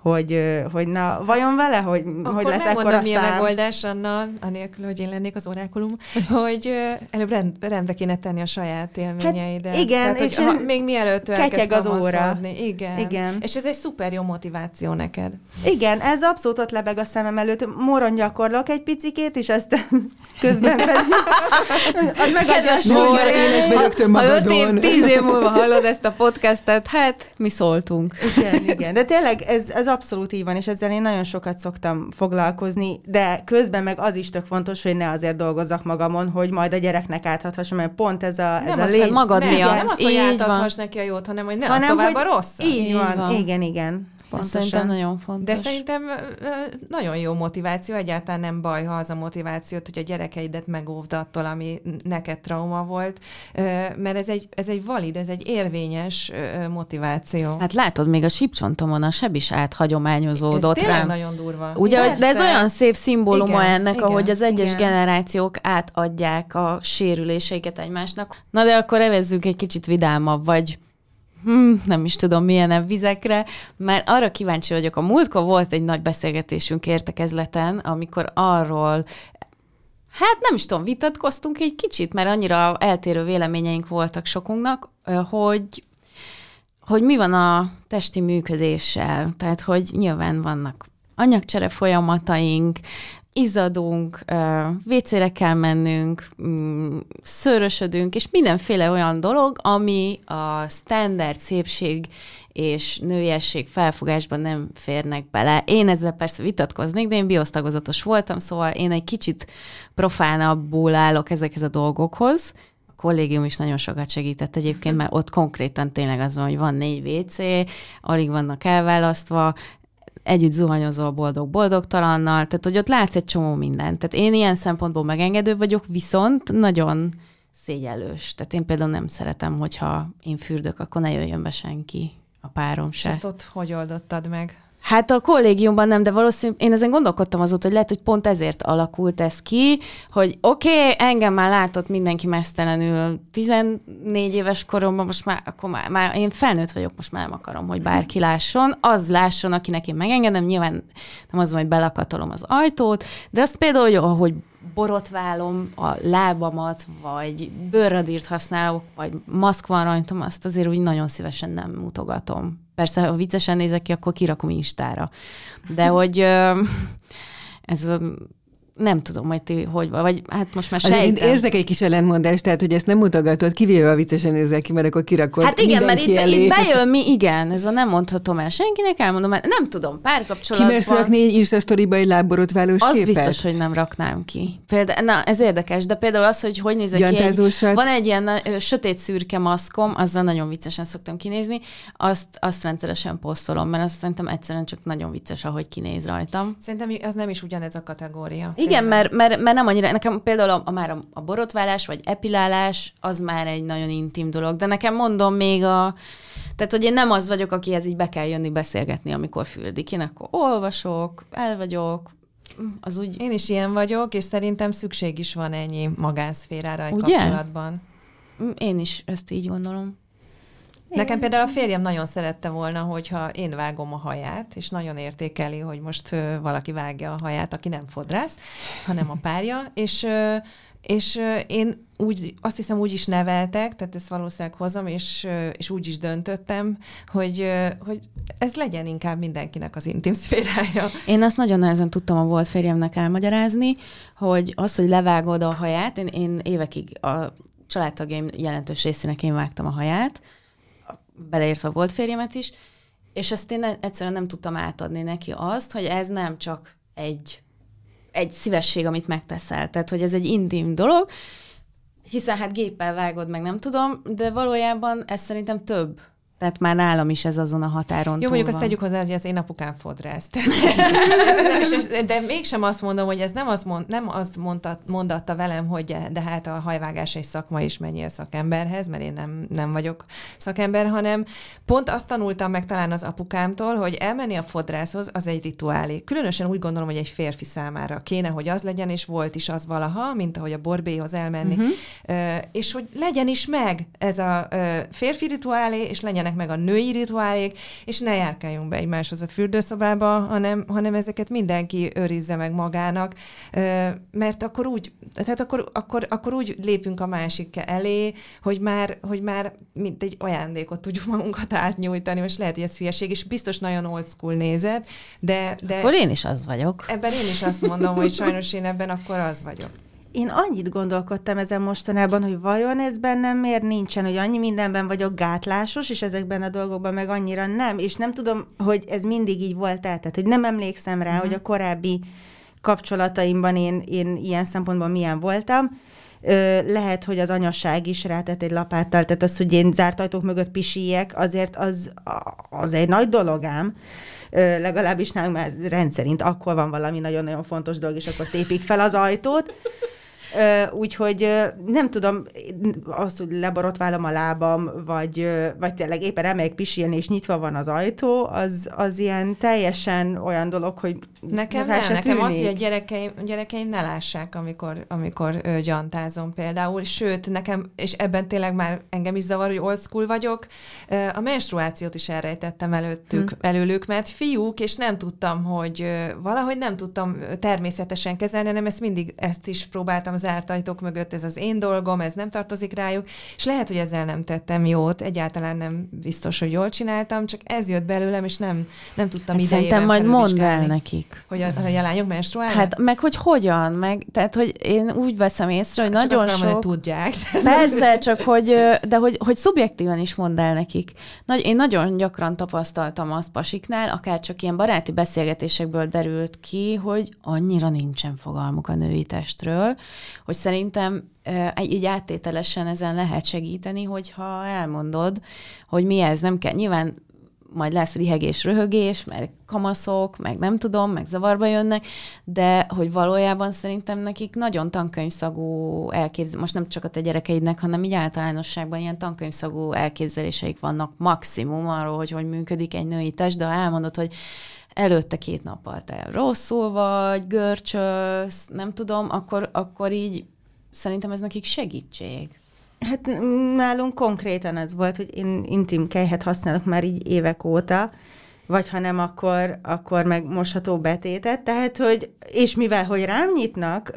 [SPEAKER 3] hogy, hogy na, vajon vele, hogy,
[SPEAKER 2] Akkor
[SPEAKER 3] hogy lesz
[SPEAKER 2] nem
[SPEAKER 3] ekkora
[SPEAKER 2] mondom, mi a
[SPEAKER 3] szám?
[SPEAKER 2] megoldás, Anna, anélkül, hogy én lennék az orákulum, hogy előbb rend, rendbe kéne tenni a saját élményeidet.
[SPEAKER 3] Hát igen,
[SPEAKER 2] Tehát, hogy
[SPEAKER 3] és
[SPEAKER 2] ha,
[SPEAKER 3] én-
[SPEAKER 2] még mielőtt
[SPEAKER 3] ketyeg az óra.
[SPEAKER 2] Igen.
[SPEAKER 3] Igen.
[SPEAKER 2] És ez egy szuper jó motiváció neked.
[SPEAKER 3] Igen, ez abszolút ott lebeg a szemem előtt. Moron gyakorlok egy picikét, és aztán közben pedig az megadja a
[SPEAKER 4] Nagyon
[SPEAKER 3] súlyt.
[SPEAKER 4] éles vagy rögtön
[SPEAKER 1] Ha öt év, tíz év múlva hallod ezt a podcastet, hát mi szóltunk.
[SPEAKER 3] Igen, igen. De tényleg ez, ez abszolút így van, és ezzel én nagyon sokat szoktam foglalkozni, de közben meg az is tök fontos, hogy ne azért dolgozzak magamon, hogy majd a gyereknek áthathassam, mert pont ez a, ez
[SPEAKER 2] Nem
[SPEAKER 3] a lény...
[SPEAKER 2] hogy
[SPEAKER 1] magad
[SPEAKER 2] nem,
[SPEAKER 1] miatt.
[SPEAKER 2] Nem az, hogy
[SPEAKER 1] Így
[SPEAKER 2] átadhass neki a jót, hanem hogy ne hanem, tovább a rossz.
[SPEAKER 3] Így,
[SPEAKER 1] Így
[SPEAKER 3] van.
[SPEAKER 1] van.
[SPEAKER 3] Igen, igen.
[SPEAKER 1] Ez
[SPEAKER 3] Pontosan.
[SPEAKER 1] szerintem nagyon fontos.
[SPEAKER 2] De szerintem nagyon jó motiváció, egyáltalán nem baj, ha az a motivációt, hogy a gyerekeidet megóvd attól, ami neked trauma volt, mert ez egy, ez egy valid, ez egy érvényes motiváció.
[SPEAKER 1] Hát látod, még a sípcsontomon a seb is
[SPEAKER 2] ez
[SPEAKER 1] áthagyományozódott
[SPEAKER 2] tényleg
[SPEAKER 1] rám.
[SPEAKER 2] nagyon durva.
[SPEAKER 1] Ugye, hogy, de ez
[SPEAKER 2] Persze.
[SPEAKER 1] olyan szép szimbóluma
[SPEAKER 2] Igen,
[SPEAKER 1] ennek,
[SPEAKER 2] igen,
[SPEAKER 1] ahogy az egyes
[SPEAKER 3] igen.
[SPEAKER 1] generációk átadják a sérüléseiket egymásnak. Na de akkor evezzünk egy kicsit vidámabb, vagy hm, nem is tudom milyenebb vizekre, mert arra kíváncsi vagyok. A múltkor volt egy nagy beszélgetésünk értekezleten, amikor arról Hát nem is tudom, vitatkoztunk egy kicsit, mert annyira eltérő véleményeink voltak sokunknak, hogy hogy mi van a testi működéssel. Tehát, hogy nyilván vannak anyagcsere folyamataink, izzadunk, vécére kell mennünk, mm, szőrösödünk, és mindenféle olyan dolog, ami a standard szépség és nőiesség felfogásban nem férnek bele. Én ezzel persze vitatkoznék, de én biosztagozatos voltam, szóval én egy kicsit profánabbul állok ezekhez a dolgokhoz. A kollégium is nagyon sokat segített egyébként, mert ott konkrétan tényleg az van, hogy van négy WC, alig vannak elválasztva, együtt zuhanyozol boldog-boldogtalannal, tehát hogy ott látsz egy csomó mindent. Tehát én ilyen szempontból megengedő vagyok, viszont nagyon szégyellős. Tehát én például nem szeretem, hogyha én fürdök, akkor ne jöjjön be senki, a párom
[SPEAKER 2] És
[SPEAKER 1] se.
[SPEAKER 2] ezt ott hogy oldottad meg?
[SPEAKER 1] Hát a kollégiumban nem, de valószínűleg én ezen gondolkodtam azóta, hogy lehet, hogy pont ezért alakult ez ki, hogy oké, okay, engem már látott mindenki mesztelenül 14 éves koromban, most már, akkor már, már én felnőtt vagyok, most már nem akarom, hogy bárki lásson, az lásson, akinek én megengedem, nyilván nem az, hogy belakatolom az ajtót, de azt például, hogy ahogy borotválom a lábamat, vagy bőrradírt használok, vagy maszk van rajtam, azt azért úgy nagyon szívesen nem mutogatom. Persze, ha viccesen nézek ki, akkor kirakom Instára. De hogy ez a, nem tudom, hogy ti hogy vagy, vagy hát most már
[SPEAKER 4] Azért én
[SPEAKER 1] sejtem.
[SPEAKER 4] érzek egy kis ellentmondást, tehát hogy ezt nem mutogatod, kivéve a viccesen nézel ki, mert akkor kirakod
[SPEAKER 1] Hát igen, mert itt,
[SPEAKER 4] elé.
[SPEAKER 1] itt bejön mi, igen, ez a nem mondhatom el senkinek, elmondom, mert nem tudom, párkapcsolatban...
[SPEAKER 4] rakni egy Insta sztoriba egy lábborotválós
[SPEAKER 1] Az
[SPEAKER 4] képet?
[SPEAKER 1] biztos, hogy nem raknám ki. Például, na, ez érdekes, de például az, hogy hogy nézek ki egy? Van egy ilyen ö, sötét szürke maszkom, azzal nagyon viccesen szoktam kinézni, azt, azt rendszeresen posztolom, mert azt szerintem egyszerűen csak nagyon vicces, ahogy kinéz rajtam.
[SPEAKER 2] Szerintem az nem is ugyanez a kategória.
[SPEAKER 1] Igen,
[SPEAKER 2] Tényleg.
[SPEAKER 1] mert, mert, mert nem annyira, nekem például a, a már a, a borotválás, vagy epilálás, az már egy nagyon intim dolog, de nekem mondom még a, tehát, hogy én nem az vagyok, akihez így be kell jönni beszélgetni, amikor fürdik. Én akkor olvasok, el vagyok, az úgy...
[SPEAKER 2] Én is ilyen vagyok, és szerintem szükség is van ennyi magánszférára egy
[SPEAKER 1] Ugye?
[SPEAKER 2] kapcsolatban.
[SPEAKER 1] Én is ezt így gondolom.
[SPEAKER 2] Nekem például a férjem nagyon szerette volna, hogyha én vágom a haját, és nagyon értékeli, hogy most valaki vágja a haját, aki nem fodrász, hanem a párja, és, és én úgy, azt hiszem úgy is neveltek, tehát ezt valószínűleg hozom, és, és úgy is döntöttem, hogy, hogy ez legyen inkább mindenkinek az intim szférája.
[SPEAKER 1] Én azt nagyon nehezen tudtam a volt férjemnek elmagyarázni, hogy az, hogy levágod a haját, én, én évekig a családtagjaim jelentős részének én vágtam a haját, beleértve volt férjemet is, és ezt én egyszerűen nem tudtam átadni neki azt, hogy ez nem csak egy, egy szívesség, amit megteszel, tehát hogy ez egy intim dolog, hiszen hát géppel vágod meg, nem tudom, de valójában ez szerintem több. Tehát már nálam is ez azon a határon
[SPEAKER 2] Jó, mondjuk azt tegyük hozzá, hogy az én apukám fodrász. de, mégsem azt mondom, hogy ez nem azt, mond, nem azt mondta, mondatta velem, hogy de hát a hajvágás egy szakma is menjél szakemberhez, mert én nem, nem vagyok szakember, hanem pont azt tanultam meg talán az apukámtól, hogy elmenni a fodrászhoz az egy rituálé. Különösen úgy gondolom, hogy egy férfi számára kéne, hogy az legyen, és volt is az valaha, mint ahogy a borbéhoz elmenni. Uh-huh. És hogy legyen is meg ez a férfi rituálé, és legyenek meg a női rituálék, és ne járkáljunk be egymáshoz a fürdőszobába, hanem, hanem ezeket mindenki őrizze meg magának, mert akkor úgy, tehát akkor, akkor, akkor úgy lépünk a másik elé, hogy már, hogy már mint egy ajándékot tudjuk magunkat átnyújtani, most lehet, hogy ez hülyeség, és biztos nagyon old school nézet, de, de...
[SPEAKER 1] Akkor én is az vagyok.
[SPEAKER 2] Ebben én is azt mondom, hogy sajnos én ebben akkor az vagyok
[SPEAKER 3] én annyit gondolkodtam ezen mostanában, hogy vajon ez bennem miért nincsen, hogy annyi mindenben vagyok gátlásos, és ezekben a dolgokban meg annyira nem, és nem tudom, hogy ez mindig így volt el, tehát hogy nem emlékszem rá, mm. hogy a korábbi kapcsolataimban én, én ilyen szempontból milyen voltam. Ö, lehet, hogy az anyasság is rátett egy lapáttal, tehát az, hogy én zárt ajtók mögött pisíjek, azért az, az egy nagy dolog ám. Ö, legalábbis nálunk már rendszerint akkor van valami nagyon-nagyon fontos dolog, és akkor tépik fel az ajtót. Úgyhogy nem tudom, az, hogy leborotválom a lábam, vagy, vagy tényleg éppen elmegyek pisilni, és nyitva van az ajtó, az, az ilyen teljesen olyan dolog, hogy
[SPEAKER 2] Nekem nem, nekem az, hogy a gyerekeim, gyerekeim ne lássák, amikor, amikor ö, gyantázom például, sőt, nekem, és ebben tényleg már engem is zavar, hogy old school vagyok, a menstruációt is elrejtettem előttük, hmm. előlük, mert fiúk, és nem tudtam, hogy valahogy nem tudtam természetesen kezelni, hanem ezt mindig ezt is próbáltam zárt ajtók mögött, ez az én dolgom, ez nem tartozik rájuk, és lehet, hogy ezzel nem tettem jót, egyáltalán nem biztos, hogy jól csináltam, csak ez jött belőlem, és nem, nem tudtam hát idejében
[SPEAKER 1] Szerintem majd mondd el nekik.
[SPEAKER 2] Hogy a, hogy a lányok menstruálnak?
[SPEAKER 1] Hát meg hogy hogyan, meg, tehát hogy én úgy veszem észre, hogy hát nagyon sok... Mondani,
[SPEAKER 2] tudják.
[SPEAKER 1] Persze, csak hogy, de hogy, hogy szubjektíven is mondd el nekik. Nagy, én nagyon gyakran tapasztaltam azt pasiknál, akár csak ilyen baráti beszélgetésekből derült ki, hogy annyira nincsen fogalmuk a női testről, hogy szerintem így áttételesen ezen lehet segíteni, hogyha elmondod, hogy mi ez, nem kell. Nyilván majd lesz rihegés, röhögés, mert kamaszok, meg nem tudom, meg zavarba jönnek, de hogy valójában szerintem nekik nagyon tankönyvszagú elképzelés, most nem csak a te gyerekeidnek, hanem így általánosságban ilyen tankönyvszagú elképzeléseik vannak maximum arról, hogy hogy működik egy női test, de ha elmondod, hogy előtte két nappal te rosszul vagy, görcsölsz, nem tudom, akkor, akkor így szerintem ez nekik segítség.
[SPEAKER 3] Hát nálunk konkrétan ez volt, hogy én intim kejhet használok már így évek óta, vagy ha nem, akkor, akkor meg mosható betétet, tehát, hogy, és mivel, hogy rám nyitnak,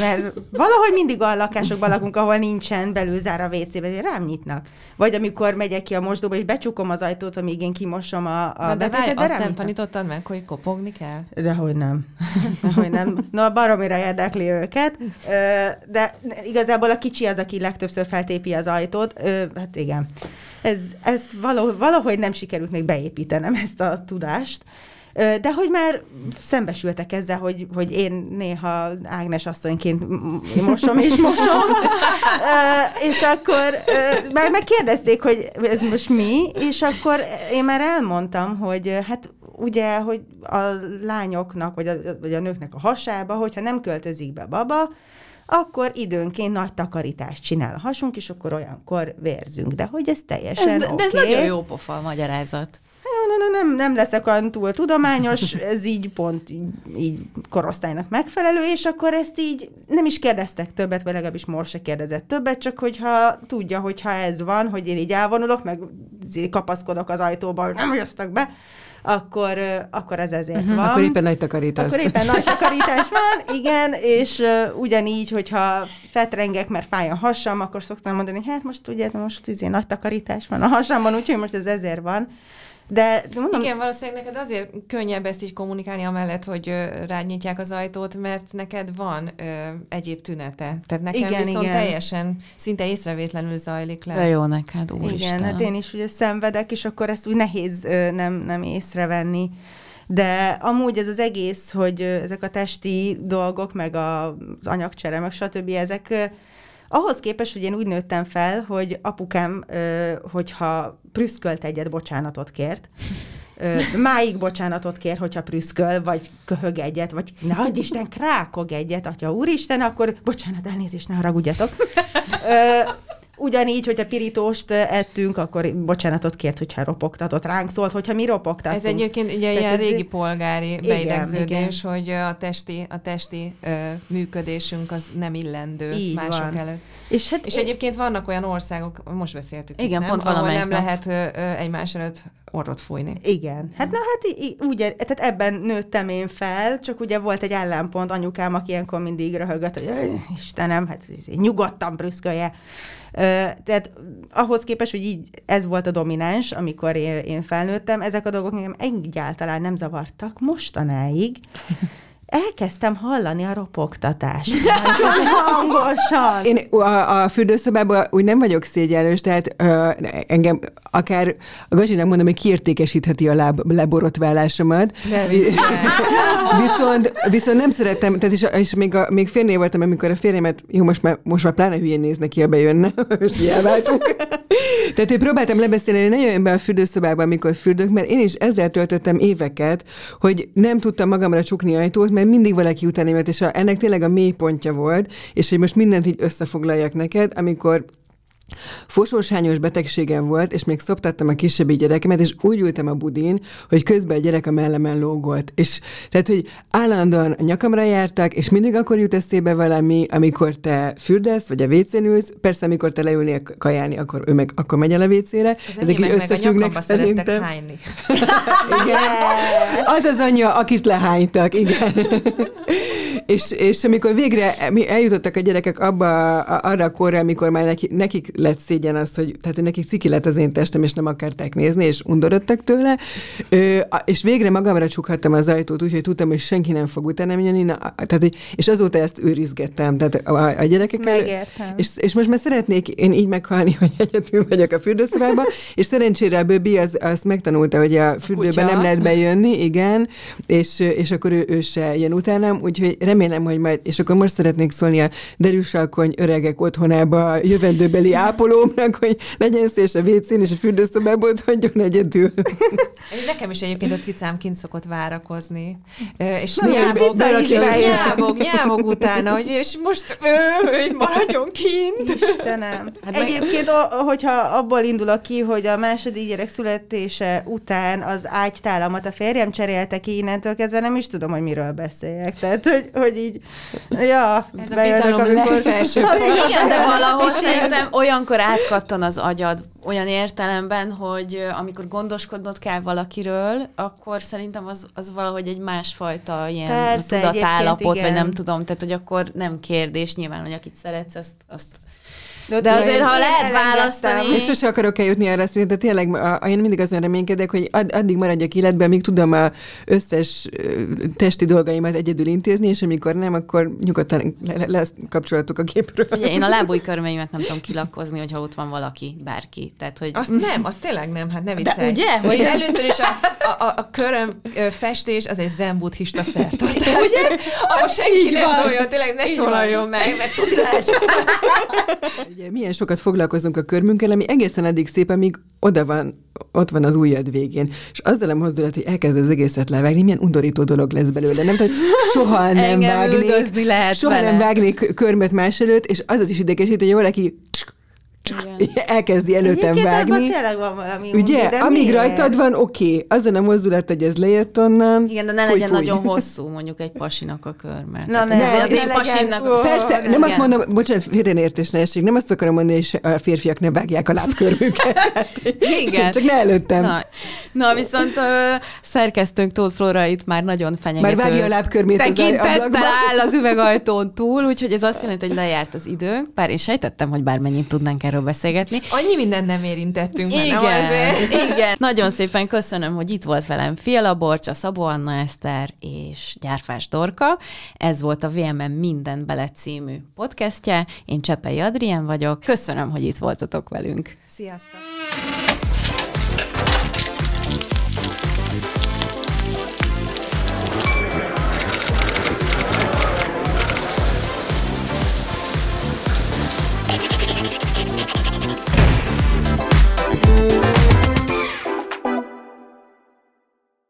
[SPEAKER 3] mert valahogy mindig a lakásokban lakunk, ahol nincsen belülzár a WC-be, rám nyitnak. Vagy amikor megyek ki a mosdóba, és becsukom az ajtót, amíg én kimosom a, a
[SPEAKER 2] Na, de betétet, várj, de azt nem nyitnak. tanítottad meg, hogy kopogni kell?
[SPEAKER 3] De hogy nem. hogy nem. No, baromira érdekli őket, de igazából a kicsi az, aki legtöbbször feltépi az ajtót, hát igen ez, ez valahogy nem sikerült még beépítenem ezt a tudást. De hogy már szembesültek ezzel, hogy, hogy én néha Ágnes asszonyként mosom és mosom, és akkor már megkérdezték, hogy ez most mi, és akkor én már elmondtam, hogy hát ugye, hogy a lányoknak, vagy a, vagy a nőknek a hasába, hogyha nem költözik be baba, akkor időnként nagy takarítást csinál a hasunk, és akkor olyankor vérzünk. De hogy ez teljesen ez, okay.
[SPEAKER 1] De ez nagyon jó pofa a magyarázat.
[SPEAKER 3] Nem, nem, nem leszek olyan túl tudományos, ez így pont így, így korosztálynak megfelelő, és akkor ezt így nem is kérdeztek többet, vagy legalábbis most se kérdezett többet, csak hogyha tudja, hogyha ez van, hogy én így elvonulok, meg kapaszkodok az ajtóba, hogy nem jöttek be, akkor, akkor ez ezért uh-huh. van.
[SPEAKER 4] Akkor éppen nagy takarítás.
[SPEAKER 3] Akkor éppen nagy takarítás van, igen, és uh, ugyanígy, hogyha fetrengek, mert fáj a hasam, akkor szoktam mondani, hát most ugye most izé nagy takarítás van a hasamban, úgyhogy most ez ezért van. De
[SPEAKER 2] mondom... Igen, valószínűleg neked azért könnyebb ezt így kommunikálni amellett, hogy ö, rányítják az ajtót, mert neked van ö, egyéb tünete. Tehát nekem igen, viszont igen. teljesen, szinte észrevétlenül zajlik le.
[SPEAKER 1] De jó neked, úristen.
[SPEAKER 3] Igen, hát én is ugye szenvedek, és akkor ezt úgy nehéz ö, nem, nem észrevenni. De amúgy ez az egész, hogy ezek a testi dolgok, meg a, az anyagcsere, meg stb., ezek ahhoz képest, hogy én úgy nőttem fel, hogy apukám, hogyha prüszkölt egyet, bocsánatot kért. Máig bocsánatot kér, hogyha prüszköl, vagy köhög egyet, vagy ne Isten, krákog egyet, atya úristen, akkor bocsánat, elnézést, ne haragudjatok. Ugyanígy, hogyha pirítóst ettünk, akkor bocsánatot kért, hogyha ropogtatott ránk szólt, hogyha mi ropogtatunk.
[SPEAKER 2] Ez egyébként ugye Tehát ilyen ez régi polgári igen, beidegződés, igen. hogy a testi, a testi ö, működésünk az nem illendő Így mások van. előtt. És, hát és egyébként vannak olyan országok, most beszéltük
[SPEAKER 1] igen,
[SPEAKER 2] itt,
[SPEAKER 1] pont
[SPEAKER 2] nem, ahol nem lehet ö, ö, egymás előtt orrot fújni.
[SPEAKER 3] Igen. Hát na hát ugye, tehát ebben nőttem én fel, csak ugye volt egy ellenpont, anyukám, aki ilyenkor mindig röhögött, hogy Istenem, hát nyugodtan brüszkölje. Tehát ahhoz képest, hogy így ez volt a domináns, amikor én, felnőttem, ezek a dolgok engem egyáltalán nem zavartak mostanáig elkezdtem hallani a ropogtatást. hangosan.
[SPEAKER 4] Én a, a fürdőszobában úgy nem vagyok szégyenlős, tehát uh, engem akár a Gazsinak mondom, hogy kiértékesítheti a láb, leborotválásomat. viszont, viszont nem szerettem, tehát is, és még, a, még férnél voltam, amikor a férjemet, jó, most már, most már pláne hülyén néz neki, ha bejönne, most elváltunk. Tehát, hogy próbáltam lebeszélni, hogy ne jöjjön be a fürdőszobába, amikor fürdök, mert én is ezzel töltöttem éveket, hogy nem tudtam magamra csukni ajtót, mert mindig valaki utána jött, és a, ennek tényleg a mélypontja volt, és hogy most mindent így összefoglaljak neked, amikor Fosósányos betegségem volt, és még szoptattam a kisebbi gyerekemet, és úgy ültem a budin, hogy közben a gyerek a mellemen lógolt. És tehát, hogy állandóan a nyakamra jártak, és mindig akkor jut eszébe valami, amikor te fürdesz, vagy a vécén ülsz, persze, amikor te leülnél kajálni, akkor ő meg akkor megy el a vécére.
[SPEAKER 2] Ezek így összefüggnek szerintem.
[SPEAKER 4] igen. Az az anyja, akit lehánytak, igen. és, és amikor végre eljutottak a gyerekek abba, arra a korra, amikor már neki, nekik lett szégyen az, hogy, tehát hogy nekik ciki lett az én testem, és nem akarták nézni, és undorodtak tőle, ö, és végre magamra csukhattam az ajtót, úgyhogy tudtam, hogy senki nem fog utána jönni, na, tehát, hogy, és azóta ezt őrizgettem, tehát a, a gyerekek
[SPEAKER 3] Megértem.
[SPEAKER 4] És, és most már szeretnék én így meghalni, hogy egyetül vagyok a fürdőszobában, és szerencsére a Böbi az, az megtanulta, hogy a fürdőben nem lehet bejönni, igen, és, és akkor ő, ő se jön utánam, úgyhogy remélem, hogy majd, és akkor most szeretnék szólni a derűsalkony öregek otthonába jövendőbeli ápolómnak, hogy legyen szés a vécén és a fürdőszobában hagyjon egyedül.
[SPEAKER 2] Nekem is egyébként a cicám kint szokott várakozni. És Na, nyávog, nyávog, nyávog utána, hogy és most ő, maradjon kint.
[SPEAKER 3] Istenem. Hát egyébként, hogyha abból indulok ki, hogy a második gyerek születése után az ágytálamat a férjem cserélte ki, innentől kezdve nem is tudom, hogy miről beszéljek. Tehát, hogy, hogy így, ja,
[SPEAKER 2] Ez a bizalom amikor...
[SPEAKER 1] Igen, de valahol szerintem olyan olyankor átkattan az agyad olyan értelemben, hogy amikor gondoskodnod kell valakiről, akkor szerintem az, az valahogy egy másfajta ilyen Persze, tudatállapot, vagy nem tudom, tehát hogy akkor nem kérdés nyilván, hogy akit szeretsz, azt, azt de, de azért, ha lehet választani...
[SPEAKER 4] És sose akarok eljutni arra szintre, de tényleg a, én mindig azon reménykedek, hogy ad, addig maradjak életben, amíg tudom a összes testi dolgaimat egyedül intézni, és amikor nem, akkor nyugodtan le, lesz kapcsolatuk a gépről.
[SPEAKER 1] Ugye, én a lábúj körmeimet nem tudom kilakozni, hogyha ott van valaki, bárki. Tehát, hogy...
[SPEAKER 2] Azt nem, azt tényleg nem, hát ne viccelj.
[SPEAKER 1] De ugye?
[SPEAKER 2] Hogy először is a, a, a, a köröm festés az egy zen buddhista szertartás. Ugye? Ahol senki ne szóljon, tényleg ne szólaljon meg, mert tudás.
[SPEAKER 4] Ugye milyen sokat foglalkozunk a körmünkkel, ami egészen eddig szép, amíg oda van, ott van az ujjad végén. És azzal a mozdulat, hogy elkezd az egészet levágni, milyen undorító dolog lesz belőle. Nem tehát soha nem vágnék,
[SPEAKER 1] lehet
[SPEAKER 4] soha vele. nem vágnék körmet más előtt, és az az is idegesít, hogy valaki igen. elkezdi előttem Egyébként vágni.
[SPEAKER 3] tényleg van valami
[SPEAKER 4] Ugye? Undi, Amíg miért? rajtad van, oké. Okay. Azon a mozdulat, hogy ez lejött onnan.
[SPEAKER 1] Igen, de ne fúj, legyen fúj. nagyon hosszú, mondjuk egy pasinak a körme.
[SPEAKER 3] Na, ne, ne, az
[SPEAKER 4] egy pasimnak a Persze, nem igen. azt mondom, bocsánat, félreértés ne esik, nem azt akarom mondani, hogy a férfiak ne vágják a lábkörmüket.
[SPEAKER 1] igen.
[SPEAKER 4] Csak ne előttem.
[SPEAKER 1] Na, na viszont ö, szerkesztőnk Tóth Flora itt már nagyon fenyegető.
[SPEAKER 4] Már vágja a lábkörmét
[SPEAKER 1] az ablakban. áll az üvegajtón túl, úgyhogy ez azt jelenti, hogy lejárt az időnk, bár én sejtettem, hogy bármennyit tudnánk erről beszélgetni.
[SPEAKER 2] Annyi mindent nem érintettünk
[SPEAKER 1] igen, nem Igen, nagyon szépen köszönöm, hogy itt volt velem Fiala Borcsa, Szabó Anna Eszter és Gyárfás Dorka. Ez volt a VMM Minden Bele című podcastje. Én Csepei Adrien vagyok. Köszönöm, hogy itt voltatok velünk.
[SPEAKER 2] Sziasztok!